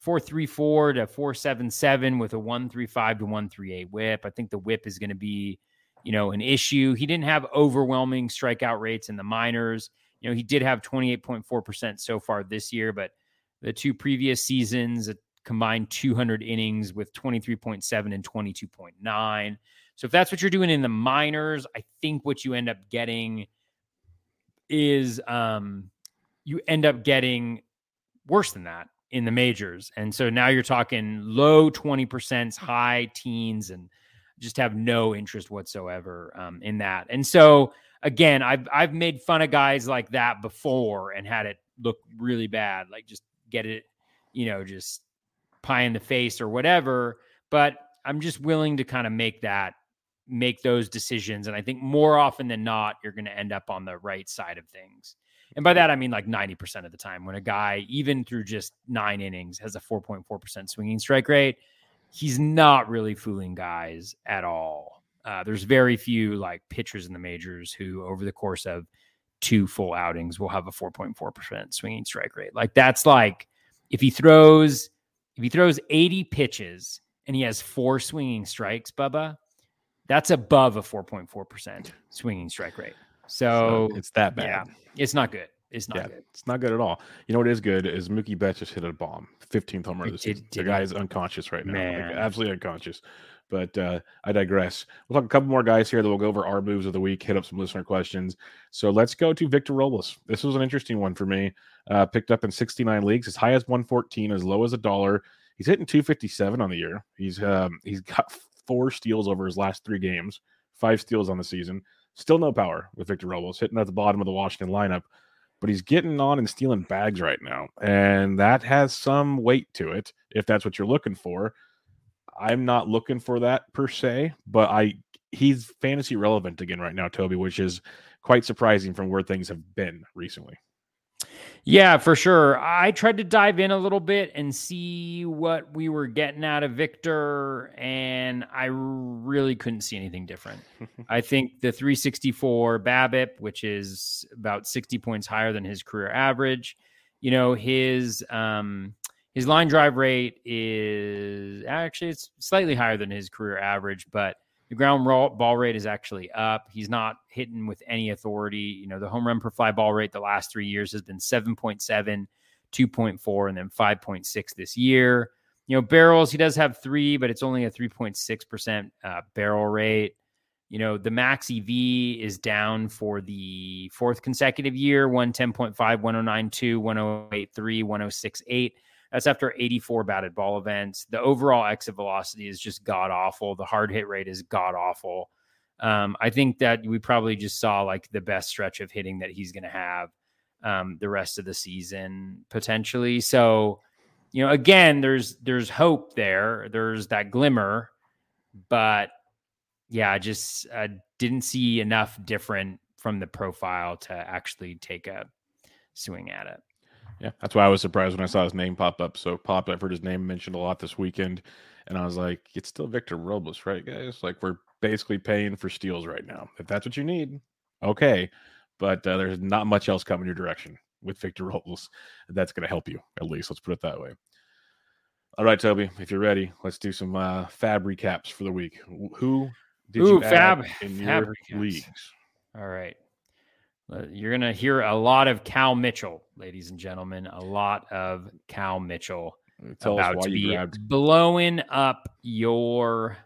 four three four to four seven seven with a one three five to one three eight whip. I think the whip is going to be, you know, an issue. He didn't have overwhelming strikeout rates in the minors. You know, he did have twenty eight point four percent so far this year, but the two previous seasons combined 200 innings with 23.7 and 22.9 so if that's what you're doing in the minors i think what you end up getting is um you end up getting worse than that in the majors and so now you're talking low 20% high teens and just have no interest whatsoever um, in that and so again i've i've made fun of guys like that before and had it look really bad like just get it, you know, just pie in the face or whatever. But I'm just willing to kind of make that, make those decisions. And I think more often than not, you're going to end up on the right side of things. And by that, I mean like 90% of the time when a guy, even through just nine innings, has a 4.4% swinging strike rate, he's not really fooling guys at all. Uh, there's very few like pitchers in the majors who, over the course of two full outings will have a 4.4% swinging strike rate. Like that's like if he throws if he throws 80 pitches and he has four swinging strikes, Bubba, that's above a 4.4% swinging strike rate. So, So it's that bad. yeah, it's not good. It's not yeah, good. it's not good at all. You know what is good is Mookie Betts just hit a bomb, 15th home run of the season. the guy is unconscious right now, like, absolutely unconscious. But uh, I digress. We'll talk a couple more guys here that will go over our moves of the week, hit up some listener questions. So let's go to Victor Robles. This was an interesting one for me. Uh, picked up in 69 leagues, as high as 114, as low as a dollar. He's hitting 257 on the year. He's um, he's got four steals over his last three games, five steals on the season. Still no power with Victor Robles hitting at the bottom of the Washington lineup but he's getting on and stealing bags right now. And that has some weight to it if that's what you're looking for. I'm not looking for that per se, but I he's fantasy relevant again right now, Toby, which is quite surprising from where things have been recently. Yeah, for sure. I tried to dive in a little bit and see what we were getting out of Victor, and I really couldn't see anything different. I think the 364 BABIP, which is about 60 points higher than his career average, you know, his um his line drive rate is actually it's slightly higher than his career average, but the ground ball rate is actually up. He's not hitting with any authority. You know, the home run per fly ball rate the last three years has been 7.7, 2.4, and then 5.6 this year. You know, barrels, he does have three, but it's only a 3.6% uh, barrel rate. You know, the max EV is down for the fourth consecutive year 110.5, 1092, 1083, 1068. That's after 84 batted ball events. The overall exit velocity is just god awful. The hard hit rate is god awful. Um, I think that we probably just saw like the best stretch of hitting that he's going to have um, the rest of the season potentially. So, you know, again, there's there's hope there. There's that glimmer, but yeah, I just uh, didn't see enough different from the profile to actually take a swing at it. Yeah, that's why I was surprised when I saw his name pop up. So pop, I've heard his name mentioned a lot this weekend, and I was like, it's still Victor Robles, right, guys? Like we're basically paying for steals right now. If that's what you need, okay. But uh, there's not much else coming your direction with Victor Robles that's going to help you. At least let's put it that way. All right, Toby, if you're ready, let's do some uh, fab recaps for the week. Who did Ooh, you fab- in fab your recaps. leagues? All right. Uh, You're going to hear a lot of Cal Mitchell, ladies and gentlemen. A lot of Cal Mitchell Tell us about to be blowing up your,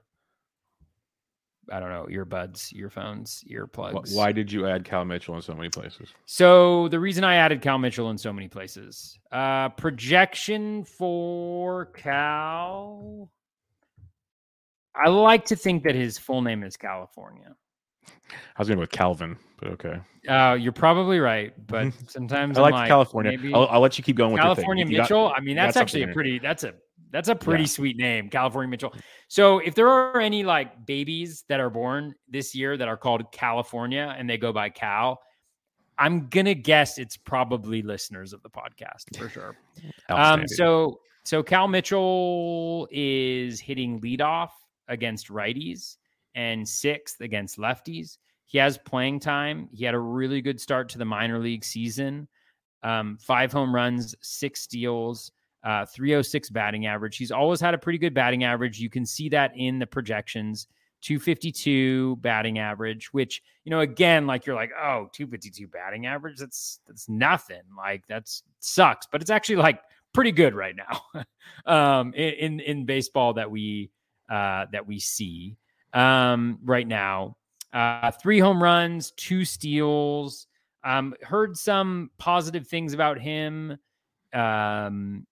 I don't know, earbuds, earphones, earplugs. Why did you add Cal Mitchell in so many places? So the reason I added Cal Mitchell in so many places, uh, projection for Cal. I like to think that his full name is California. I was going with Calvin, but okay. Uh, you're probably right, but sometimes I I'm like California. I'll, I'll let you keep going with California. You got- Mitchell. I mean, that's actually a pretty. That's a that's a pretty Yeah. sweet name, California Mitchell. So if there are any like babies that are born this year that are called California and they go by Cal, I'm gonna guess it's probably listeners of the podcast for sure. Um, so so Cal Mitchell is hitting leadoff against righties and sixth against lefties. He has playing time. He had a really good start to the minor league season. Um, five home runs, six steals, uh, 306 batting average. He's always had a pretty good batting average. You can see that in the projections. 252 batting average, which, you know, again, like you're like, oh, 252 batting average. That's that's nothing. Like that's sucks, but it's actually like pretty good right now. um in, in in baseball that we uh that we see um right now. Uh three home runs, two steals. Um heard some positive things about him um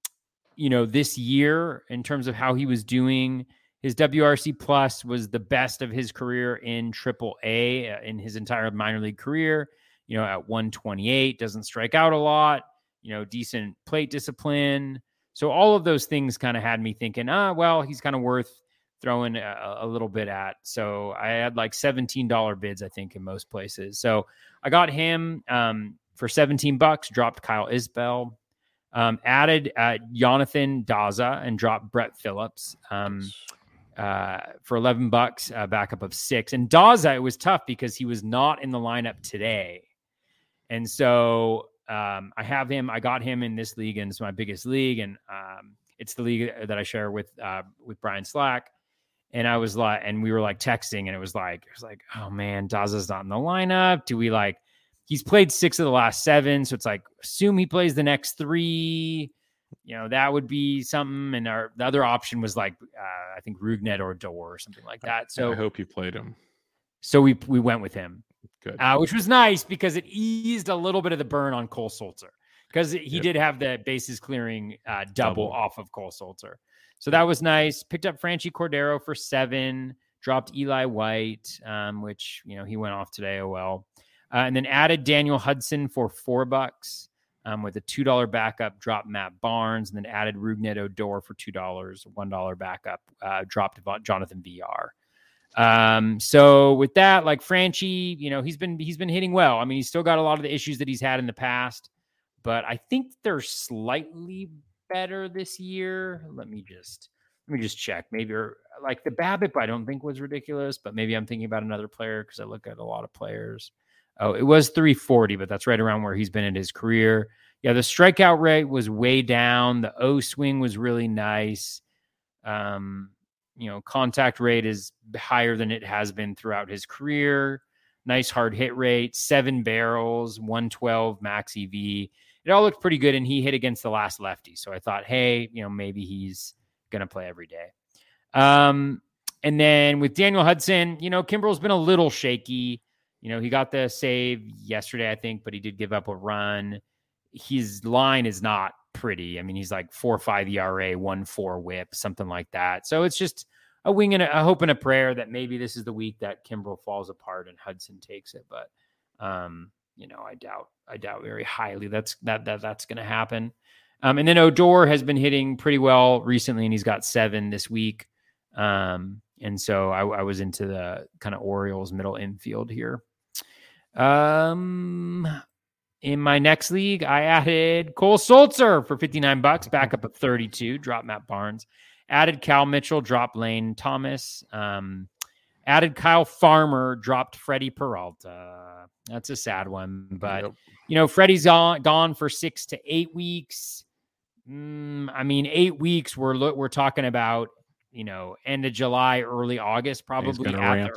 you know this year in terms of how he was doing his WRC plus was the best of his career in triple A uh, in his entire minor league career. You know, at 128, doesn't strike out a lot, you know, decent plate discipline. So all of those things kind of had me thinking, ah, well, he's kind of worth throwing a, a little bit at. So I had like $17 bids, I think, in most places. So I got him um, for 17 bucks, dropped Kyle Isbel, um, added uh, Jonathan Daza and dropped Brett Phillips. Um, uh, for 11 bucks, a backup of six. And Daza, it was tough because he was not in the lineup today. And so um, I have him, I got him in this league, and it's my biggest league. And um, it's the league that I share with uh, with Brian Slack. And I was like, and we were like texting, and it was like, it was like, oh man, Daza's not in the lineup. Do we like, he's played six of the last seven. So it's like, assume he plays the next three you know that would be something and our the other option was like uh, i think Rougned Odor or something like that So I hope you played him. so we we went with him Good. uh, which was nice because it eased a little bit of the burn on cole Sulser because he Yep. did have the bases clearing uh, double, Double. off of cole Sulser so that was nice picked up Franchy Cordero for seven dropped eli white um, which you know he went off today oh well uh, and then added daniel hudson for four bucks um, with a two dollar backup, dropped Matt Barnes, and then added Rougned Odor for two dollars, one dollar backup, uh, dropped Jonathan Villar. Um, so with that, like Franchy, you know, he's been he's been hitting well. I mean, he's still got a lot of the issues that he's had in the past, but I think they're slightly better this year. Let me just let me just check. Maybe or like the BABIP, I don't think was ridiculous, but maybe I'm thinking about another player because I look at a lot of players. Oh, it was 340, but that's right around where he's been in his career. Yeah, the strikeout rate was way down. The O swing was really nice. Um, you know, contact rate is higher than it has been throughout his career. Nice hard hit rate, seven barrels, 112 max EV. It all looked pretty good, and he hit against the last lefty. So I thought, hey, you know, maybe he's gonna play every day. Um, and then with Daniel Hudson, you know, Kimbrel's been a little shaky. You know, he got the save yesterday, I think, but he did give up a run. His line is not pretty. I mean, he's like four five ERA, one four WHIP, something like that. So it's just a wing and a, a hope and a prayer that maybe this is the week that Kimbrel falls apart and Hudson takes it. But um, you know, I doubt, I doubt very highly that's that that that's going to happen. Um, and then Odor has been hitting pretty well recently, and he's got seven this week. Um, and so I, I was into the kind of Orioles middle infield here. Um, in my next league, I added Cole Sulser for 59 bucks, back up at 32, drop Matt Barnes. Added Cal Mitchell, drop Lane Thomas. Um, added Kyle Farmer, dropped Freddie Peralta. That's a sad one, but Yep. you know, Freddie's gone, gone for six to eight weeks. Mm, I mean, eight weeks. We're look. We're talking about you know end of July, early August, probably at the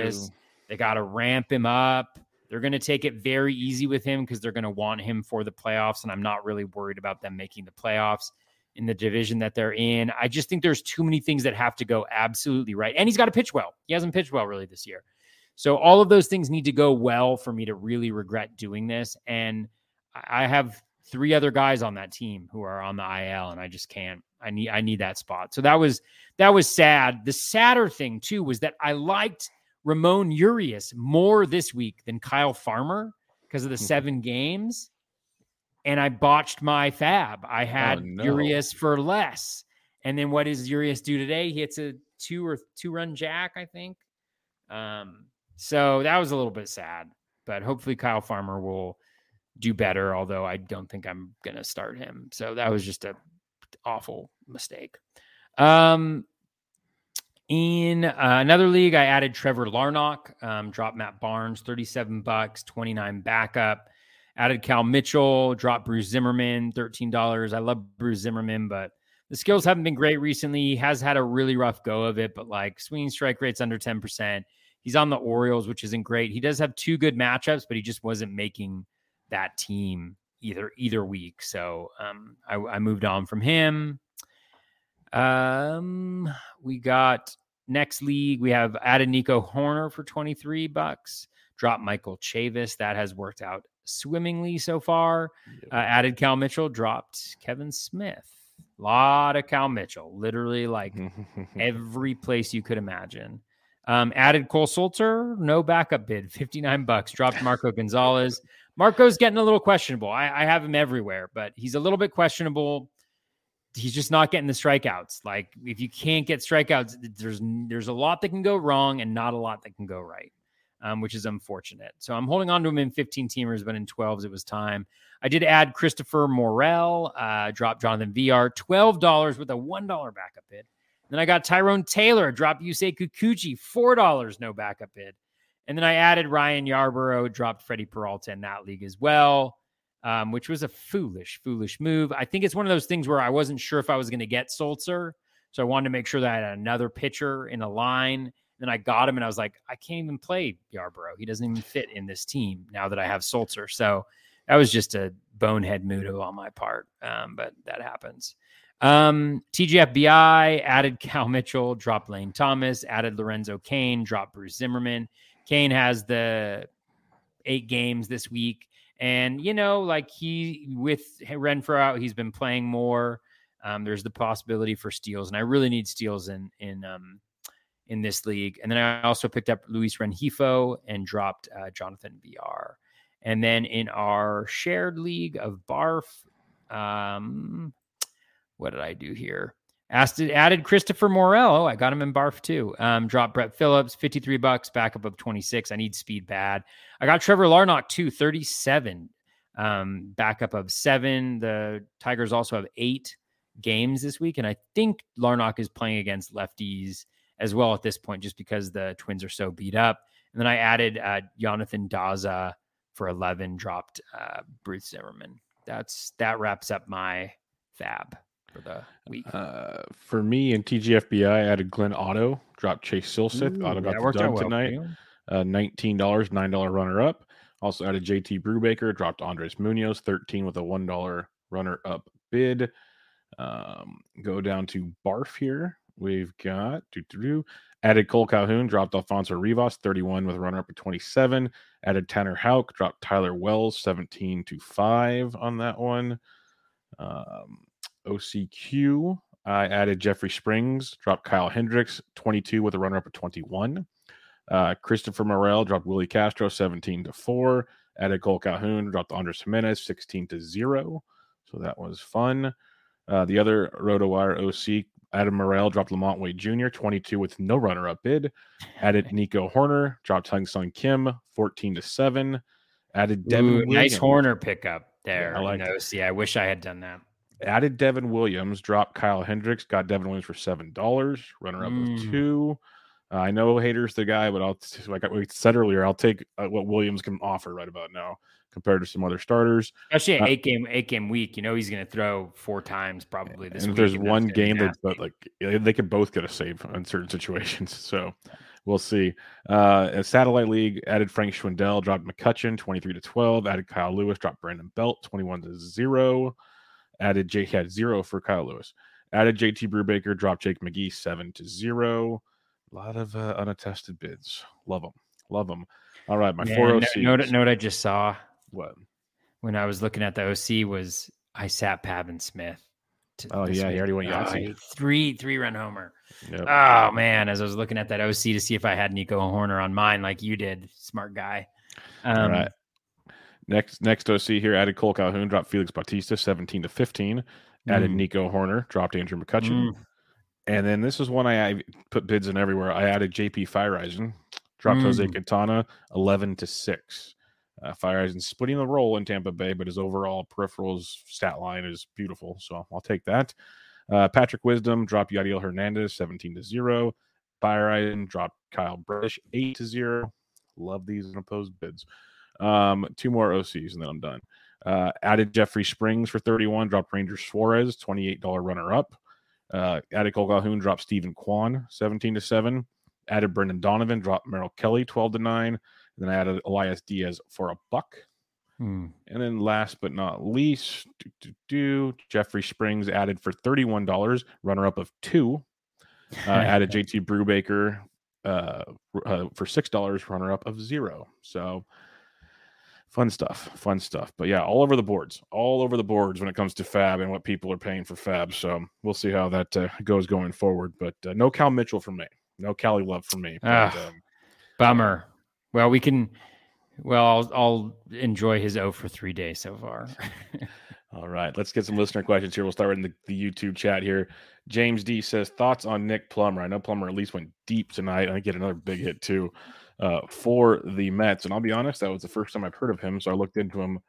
earliest. They got to ramp him up. They're going to take it very easy with him because they're going to want him for the playoffs, and I'm not really worried about them making the playoffs in the division that they're in. I just think there's too many things that have to go absolutely right, and he's got to pitch well. He hasn't pitched well really this year, so all of those things need to go well for me to really regret doing this. And I have three other guys on that team who are on the IL, and I just can't. I need I need that spot. So that was that was sad. The sadder thing too was that I liked Ramon Urias more this week than Kyle Farmer because of the seven games, and I botched my fab. I had oh, no. Urias for less, and then what does Urias do today? He hits a two or two run jack, I think. Um, so that was a little bit sad, but hopefully Kyle Farmer will do better, although I don't think I'm going to start him. So that was just a awful mistake. Um, in uh, another league, I added Trevor Larnach, um, dropped Matt Barnes, 37 bucks, 29 backup. Added Cal Mitchell, dropped Bruce Zimmermann, $13. I love Bruce Zimmermann, but the skills haven't been great recently. He has had a really rough go of it, but like swinging strike rate's under 10%. He's on the Orioles, which isn't great. He does have two good matchups, but he just wasn't making that team either either week. So um, I, I moved on from him. Um, we got next league. We have added Nico Hoerner for 23 bucks, Drop Michael Chavis. That has worked out swimmingly so far. Uh, added Cal Mitchell, dropped Kevin Smith. A lot of Cal Mitchell, literally like every place you could imagine. Um, added Cole Sulser, no backup bid, 59 bucks. Dropped Marco Gonzales. Marco's getting a little questionable. I, I, have him everywhere, but he's a little bit questionable. He's just not getting the strikeouts. Like if you can't get strikeouts, there's there's a lot that can go wrong and not a lot that can go right, um, which is unfortunate. So I'm holding on to him in 15 teamers, but in 12s it was time. I did add Christopher Morel, uh, drop Jonathan Villar, twelve dollars with a one dollar backup bid. Then I got Tyrone Taylor, drop Yusei Kikuchi, four dollars, no backup bid. And then I added Ryan Yarbrough, dropped Freddie Peralta in that league as well, um, which was a foolish, foolish move. I think it's one of those things where I wasn't sure if I was going to get Sulser. So I wanted to make sure that I had another pitcher in a line. Then I got him and I was like, I can't even play Yarbrough. He doesn't even fit in this team now that I have Sulser. So that was just a bonehead move on my part. Um, but that happens. Um, TGFBI added Cal Mitchell, dropped Lane Thomas, added Lorenzo Cain, dropped Bruce Zimmermann. Cain has the eight games this week. And, you know, like he, with Renfroe out, he's been playing more. Um, there's the possibility for steals. And I really need steals in, in, um, in this league. And then I also picked up Luis Rengifo and dropped uh, Jonathan Villar. And then in our shared league of Barf, um, what did I do here? Asked, added Christopher Morel. Oh, I got him in barf too. Um, dropped Brett Phillips, 53 bucks, backup of 26. I need speed bad. I got Trevor Larnach too, 37. Um, backup of seven. The Tigers also have eight games this week. And I think Larnach is playing against lefties as well at this point, just because the twins are so beat up. And then I added uh, Jonathan Daza for 11, dropped uh, Bruce Zimmermann. That's that wraps up my fab for the week? Uh, for me in TGFBI, I added Glenn Otto, dropped Chase Silseth. Ooh, Otto got the done well tonight. Uh, $19, $9 runner up. Also added JT Brubaker, dropped Andres Munoz, 13 with a $1 runner up bid. Um, go down to Barf here. We've got doo, doo, doo, added Cole Calhoun, dropped Alfonso Rivas, 31 with a runner up at 27. Added Tanner Houck, dropped Tyler Wells, 17 to 5 on that one. Um, OCQ. I added Jeffrey Springs, dropped Kyle Hendricks, 22 with a runner up at 21. Uh, Christopher Morel dropped Willi Castro, 17 to 4. Added Cole Calhoun, dropped Andres Gimenez, 16 to 0. So that was fun. Uh, the other RotoWire OC, Adam Morel dropped LaMonte Wade Jr., 22 with no runner up bid. Added Nico Hoerner, dropped Hyun-Sung Kim, 14 to 7. Added Devin Ooh, Nice Hoerner pickup there. Yeah, I like OC. I wish I had done that. Added Devin Williams, dropped Kyle Hendricks, got Devin Williams for seven dollars. Runner up mm. with two. Uh, I know Hader's the guy, but I'll like we said earlier, I'll take uh, what Williams can offer right about now compared to some other starters. Especially an Uh, eight game eight game week, you know he's going to throw four times probably this and week. if there's one game that, but like they could both get a save in certain situations. So we'll see. Uh, a satellite league added Frank Schwindel, dropped McCutchen 23 to 12, added Kyle Lewis, dropped Brandon Belt 21 to 0, added Jake had zero for Kyle Lewis, added JT Brubaker, dropped Jake McGee 7 to 0. A lot of uh, unattested bids. Love them. Love them. All right, my Man, four OCs. note, note, note I just saw What? when I was looking at the OC was I sat Pavin Smith. Oh, yeah, he already went Oh, Yahtzee. three run homer. Yep. Oh man, as I was looking at that OC to see if I had Nico Hoerner on mine, like you did, smart guy. Um, All right. Next, next OC here added Cole Calhoun, dropped Felix Bautista 17 to 15, added Mm. Nico Hoerner, dropped Andrew McCutchen. Mm. And then this is one I, I put bids in everywhere. I added JP Feyereisen, dropped Jose Mm. Quintana 11 to 6. Uh, Feyereisen splitting the role in Tampa Bay, but his overall peripherals stat line is beautiful. So I'll take that. Uh, Patrick Wisdom dropped Yadiel Hernandez 17 to 0. Feyereisen dropped Kyle Bradish 8 to 0. Love these unopposed bids. Um, two more OCs and then I'm done. Uh, added Jeffrey Springs for 31, dropped Ranger Suarez, $28 runner up. Uh, added Cole Calhoun, dropped Steven Kwan, 17 to 7. Added Brendan Donovan, dropped Merrill Kelly, 12 to 9. And then I added Elias Diaz for a buck. Mm. And then last but not least, do, do, do, Jeffrey Springs added for $31, runner up of two. Uh, added JT Brubaker uh, uh, for $6, runner up of zero. So fun stuff, fun stuff. But yeah, all over the boards, all over the boards when it comes to Fab and what people are paying for Fab. So we'll see how that uh, goes going forward. But uh, no Cal Mitchell for me. No Cali love for me. But, Ah. um, Bummer. Well, we can. Well, I'll, I'll enjoy his O for three days so far. All right, let's get some listener questions here. We'll start in the, the YouTube chat here. James D says thoughts on Nick Plummer. I know Plummer at least went deep tonight. I get another big hit too uh, for the Mets. And I'll be honest, that was the first time I've heard of him, so I looked into him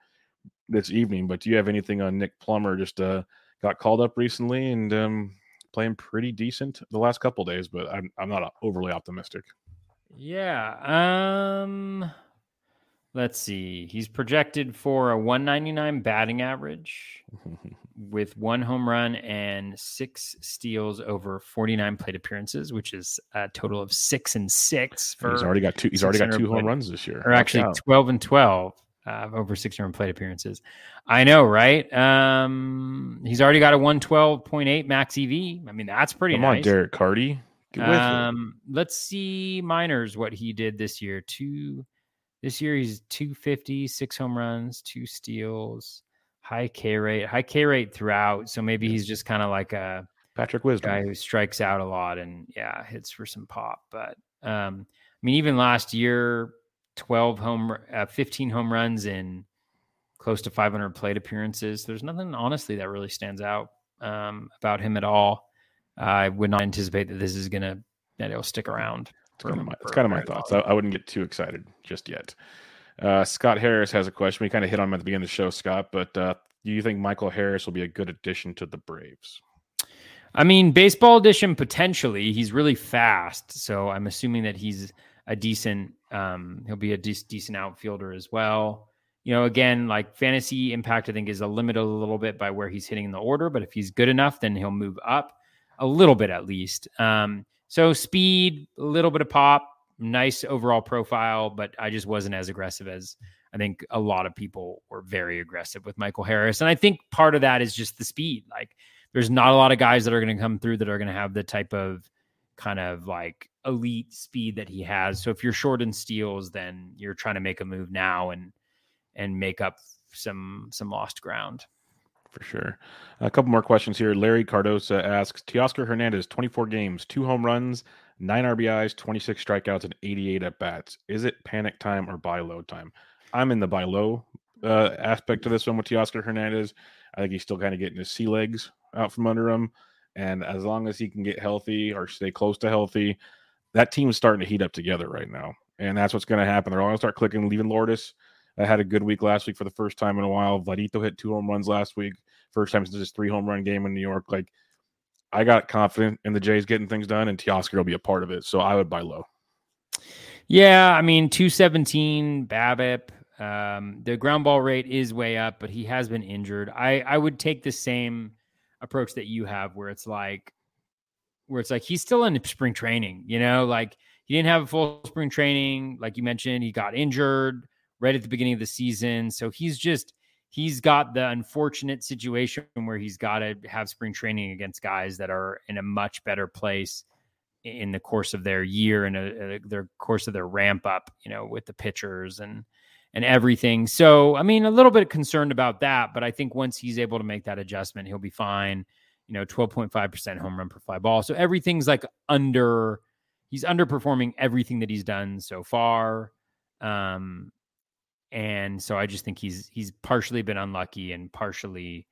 this evening. But do you have anything on Nick Plummer? Just uh, got called up recently and um, playing pretty decent the last couple days, but I'm I'm not overly optimistic. yeah. Um. Let's see. He's projected for a 199 batting average with one home run and six steals over 49 plate appearances, which is a total of six and six for he's already got two. He's already got 600 two home plate- runs this year. or actually out. 12 and 12 uh, over 600 plate appearances. I know, right? Um, he's already got a 112.8 max EV. I mean, that's pretty come nice. on, Derek Carty. Get with it. Um, let's see minors what he did this year. Two this year he's 250, six home runs, two steals, high K rate, high K rate throughout. So maybe he's just kind of like a Patrick Wisdom. guy who strikes out a lot and yeah, hits for some pop. But um, I mean, even last year, 12 home, uh, 15 home runs in close to 500 plate appearances. There's nothing honestly that really stands out um, about him at all. I would not anticipate that this is gonna that it'll stick around. It's kind of my, it's kind of my thoughts. I, I wouldn't get too excited just yet. Uh, Scott Harris has a question. We kind of hit on him at the beginning of the show, Scott. But uh, do you think Michael Harris will be a good addition to the Braves? I mean, baseball edition potentially. He's really fast, so I'm assuming that he's a decent. Um, he'll be a dec- decent outfielder as well. You know, again, like fantasy impact, I think is a limited a little bit by where he's hitting in the order. But if he's good enough, then he'll move up a little bit at least. Um, so speed, a little bit of pop, nice overall profile, but I just wasn't as aggressive as I think a lot of people were very aggressive with Michael Harris. And I think part of that is just the speed. Like there's not a lot of guys that are going to come through that are going to have the type of kind of like elite speed that he has. So if you're short in steals, then you're trying to make a move now and and make up some some lost ground. For sure. A couple more questions here. Larry Cardosa asks Teoscar Hernandez, 24 games, two home runs, nine RBIs, 26 strikeouts, and 88 at bats. Is it panic time or buy low time? I'm in the buy low uh, aspect of this one with Teoscar Hernandez. I think he's still kind of getting his sea legs out from under him. And as long as he can get healthy or stay close to healthy, that team's starting to heat up together right now. And that's what's going to happen. They're all going to start clicking, leaving Lourdes. I had a good week last week for the first time in a while. Vladito hit two home runs last week. First time since his three home run game in New York. Like, I got confident in the Jays getting things done, and Teoscar will be a part of it. So I would buy low. Yeah, I mean, 217 BABIP. Um, the ground ball rate is way up, but he has been injured. I, I would take the same approach that you have, where it's like, where it's like he's still in spring training. You know, like he didn't have a full spring training, like you mentioned. He got injured right at the beginning of the season, so he's just he's got the unfortunate situation where he's got to have spring training against guys that are in a much better place in the course of their year and a, a, their course of their ramp up, you know, with the pitchers and and everything. So, I mean, a little bit concerned about that, but I think once he's able to make that adjustment, he'll be fine. You know, 12.5% home run per fly ball. So everything's like under he's underperforming everything that he's done so far. Um and so I just think he's he's partially been unlucky and partially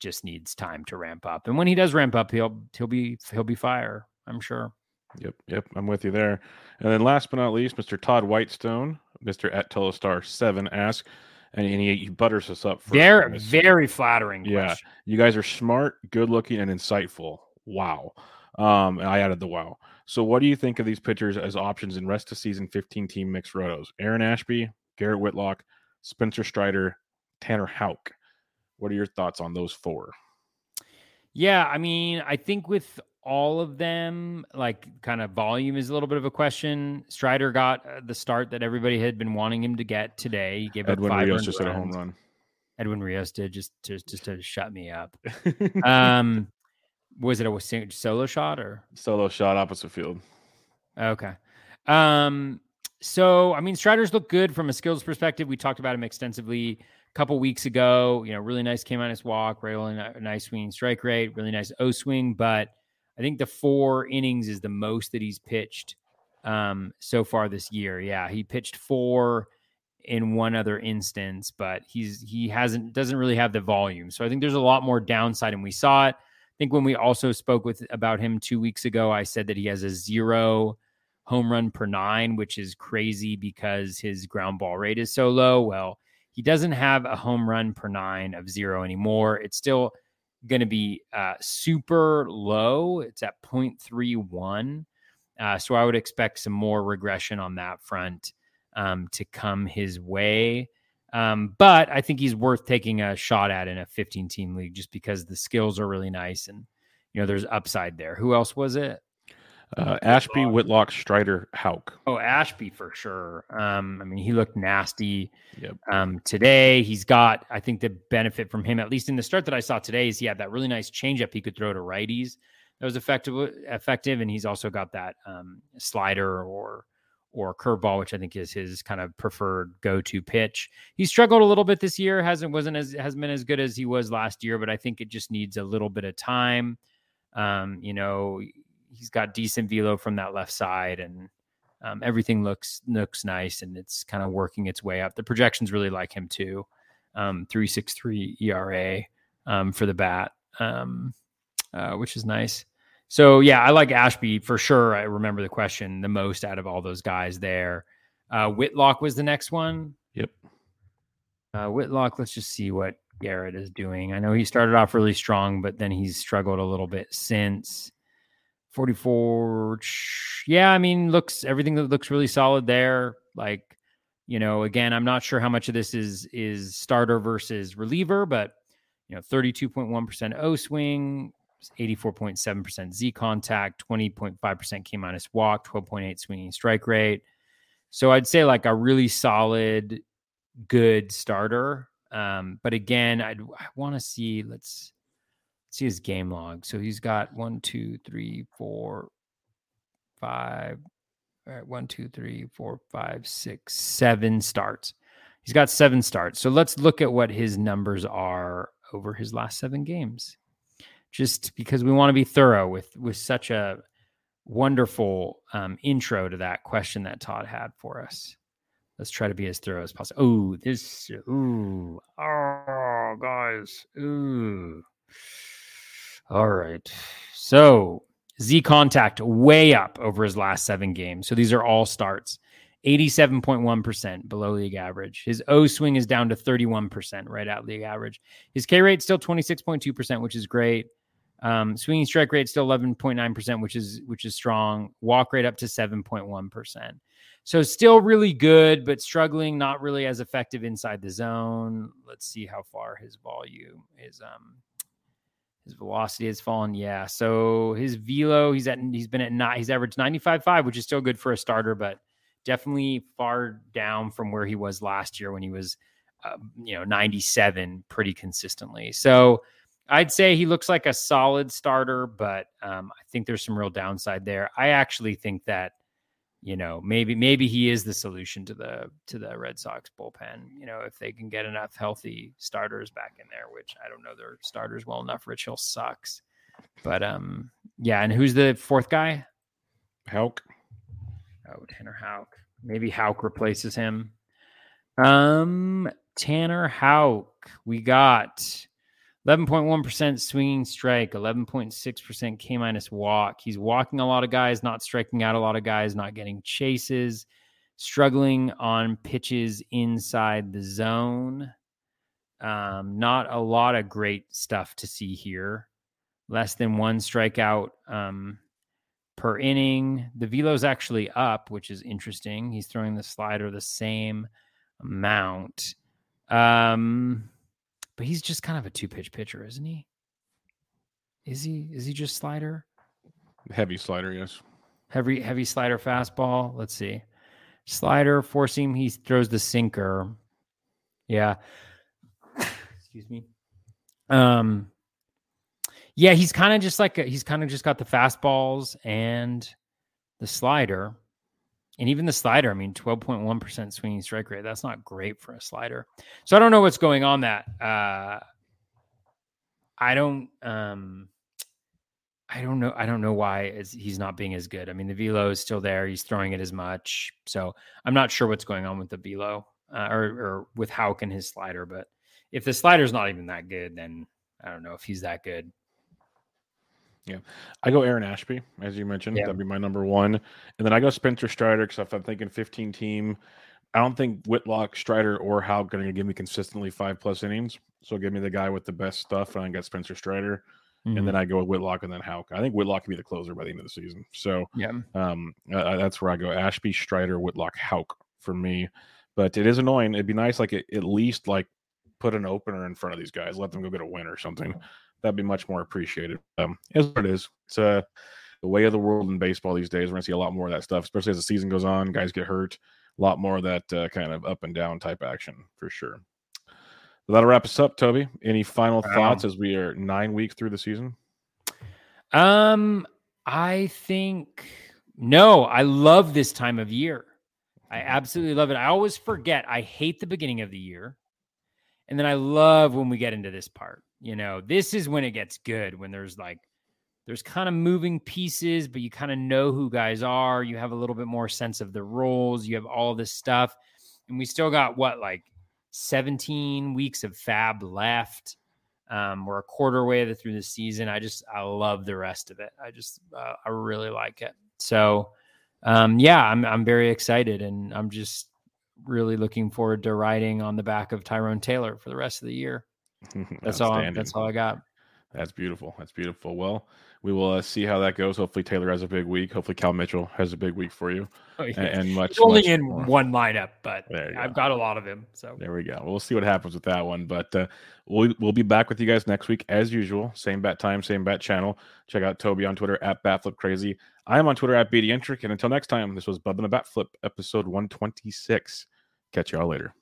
just needs time to ramp up. And when he does ramp up, he'll he'll be he'll be fire, I'm sure. Yep, yep, I'm with you there. And then last but not least, Mr. Todd Whitestone, Mr. at Telestar Seven asks, and he, he butters us up. For very, very flattering. Yeah, question. you guys are smart, good looking, and insightful. Wow. Um, and I added the wow. So, what do you think of these pitchers as options in rest of season 15 team mixed rotos? Aaron Ashby, Garrett Whitlock, Spencer Strider, Tanner Houck. What are your thoughts on those four? Yeah, I mean, I think with all of them, like kind of volume is a little bit of a question. Strider got uh, the start that everybody had been wanting him to get today. He gave Edwin up five Rios just hit a home run. Edwin Rios did just to just to shut me up. Um, was it a solo shot or Solo shot opposite field. okay? Um, so I mean, Strider's look good from a skills perspective. We talked about him extensively a couple weeks ago. You know, really nice K minus walk, really ni- nice swinging strike rate, really nice O swing. But I think the four innings is the most that he's pitched um, so far this year. Yeah, he pitched four in one other instance, but he's he hasn't doesn't really have the volume. So I think there's a lot more downside, and we saw it. I think when we also spoke with about him two weeks ago, I said that he has a zero home run per nine, which is crazy because his ground ball rate is so low. Well, he doesn't have a home run per nine of zero anymore. It's still going to be uh, super low. It's at 0.31. Uh, so I would expect some more regression on that front um, to come his way. Um, but I think he's worth taking a shot at in a 15 team league just because the skills are really nice and, you know, there's upside there. Who else was it? Uh, Ashby, Whitlock, Strider, Houck. Oh, Ashby for sure. Um, I mean, he looked nasty Yep. um, today. He's got, I think, the benefit from him, at least in the start that I saw today, is he had that really nice changeup he could throw to righties. That was effective, effective, and he's also got that um, slider or or curveball, which I think is his kind of preferred go-to pitch. He struggled a little bit this year. hasn't wasn't as hasn't been as good as he was last year, but I think it just needs a little bit of time. Um, you know, he's got decent velo from that left side, and um, everything looks looks nice, and it's kind of working its way up. The projections really like him too. Um, three six three ERA um, for the bat, um, uh, which is nice. So yeah, I like Ashby for sure. I remember the question the most out of all those guys there. Uh, Whitlock was the next one. Yep. Uh, Whitlock, let's just see what Garrett is doing. I know he started off really strong, but then he's struggled a little bit since. 44. Yeah, I mean, looks everything that looks really solid there. Like, you know, again, I'm not sure how much of this is is starter versus reliever, but you know, 32.1% O swing, 84.7% Z contact, 20.5% K minus walk, 12.8 swinging strike rate. So I'd say like a really solid, good starter. Um, but again, I'd, I want to see, let's see his game log. So he's got one, two, three, four, five. All right, one, two, three, four, five, six, seven starts. He's got seven starts. So let's look at what his numbers are over his last seven games. Just because we want to be thorough with with such a wonderful um, intro to that question that Todd had for us. Let's try to be as thorough as possible. Oh, this, ooh, oh, guys, ooh. All right. So Z contact way up over his last seven games. So these are all starts. 87.1% below league average. His O swing is down to 31%, right at league average. His K rate still 26.2%, which is great. Um, swinging strike rate still 11.9%, which is which is strong. Walk rate up to 7.1%. So still really good, but struggling, not really as effective inside the zone. Let's see how far his volume is. Um, his velocity has fallen. Yeah. So his velo, he's at he's been at not he's averaged 95.5, which is still good for a starter, but definitely far down from where he was last year when he was uh, you know 97 pretty consistently. So I'd say he looks like a solid starter, but um, I think there's some real downside there. I actually think that you know maybe maybe he is the solution to the to the Red Sox bullpen. You know if they can get enough healthy starters back in there, which I don't know their starters well enough. Rich Hill sucks, but um yeah. And who's the fourth guy? Houck. Oh, Tanner Houck. Maybe Houck replaces him. Um, Tanner Houck. We got 11.1% swinging strike, 11.6% K minus walk. He's walking a lot of guys, not striking out a lot of guys, not getting chases, struggling on pitches inside the zone. Um, not a lot of great stuff to see here. Less than one strikeout um, per inning. The velo's actually up, which is interesting. He's throwing the slider the same amount. Um, but he's just kind of a two pitch pitcher, isn't he? Is he? Is he just slider? Heavy slider, yes. Heavy, heavy slider fastball. Let's see. Slider, four seam. He throws the sinker. Yeah. Excuse me. Um. Yeah, he's kind of just like a, he's kind of just got the fastballs and the slider. And even the slider, I mean, 12.1% swinging strike rate. That's not great for a slider. So I don't know what's going on that. Uh, I don't um I don't know I don't know why he's not being as good. I mean, the velo is still there. He's throwing it as much. So I'm not sure what's going on with the velo uh, or or with Houck and his slider, but if the slider's not even that good, then I don't know if he's that good. Yeah, I go Aaron Ashby, as you mentioned. Yeah. That'd be my number one, and then I go Spencer Strider because if I'm thinking 15 team, I don't think Whitlock, Strider, or Houck going to give me consistently five plus innings. So give me the guy with the best stuff, and I got Spencer Strider, Mm-hmm. and then I go with Whitlock and then Houck. I think Whitlock can be the closer by the end of the season. So yeah, um, uh, that's where I go: Ashby, Strider, Whitlock, Houck for me. But it is annoying. It'd be nice, like at least like put an opener in front of these guys, let them go get a win or something. That'd be much more appreciated. Um, is what it is. It's uh, the way of the world in baseball these days. We're gonna see a lot more of that stuff, especially as the season goes on. Guys get hurt. A lot more of that uh, kind of up and down type action for sure. That'll wrap us up, Toby. Any final Wow. thoughts as we are nine weeks through the season? Um, I think no, I love this time of year. I absolutely love it. I always forget. I hate the beginning of the year. And then I love when we get into this part. You know, this is when it gets good, when there's like there's kind of moving pieces, but you kind of know who guys are. You have a little bit more sense of the roles. You have all this stuff. And we still got what, like 17 weeks of fab left. Um, we're a quarter way through the season. I just I love the rest of it. I just uh, I really like it. So um, yeah, I'm I'm very excited, and I'm just really looking forward to riding on the back of Tyrone Taylor for the rest of the year. That's all. That's all I got. That's beautiful. That's beautiful. Well, we will uh, see how that goes. Hopefully, Taylor has a big week. Hopefully, Cal Mitchell has a big week for you, Oh, yeah. and, and much. He's only much in more. one lineup, but I've go. got a lot of him. So There we go. We'll see what happens with that one. But uh, we'll we'll be back with you guys next week as usual. Same bat time, same bat channel. Check out Toby on Twitter at BatFlipCrazy. I am on Twitter at BDentric. And until next time, this was Bub and the Bat Flip, episode 126. Catch y'all later.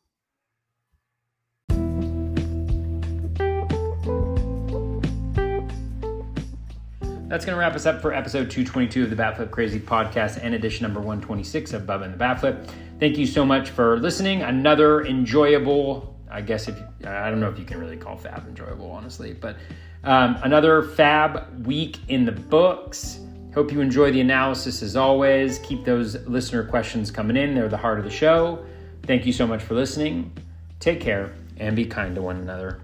That's going to wrap us up for episode 222 of the Batflip Crazy podcast and edition number 126 of Bubba and the Batflip. Thank you so much for listening. Another enjoyable, I guess if I don't know if you can really call Fab enjoyable, honestly, but um, another Fab week in the books. Hope you enjoy the analysis as always. Keep those listener questions coming in, they're the heart of the show. Thank you so much for listening. Take care and be kind to one another.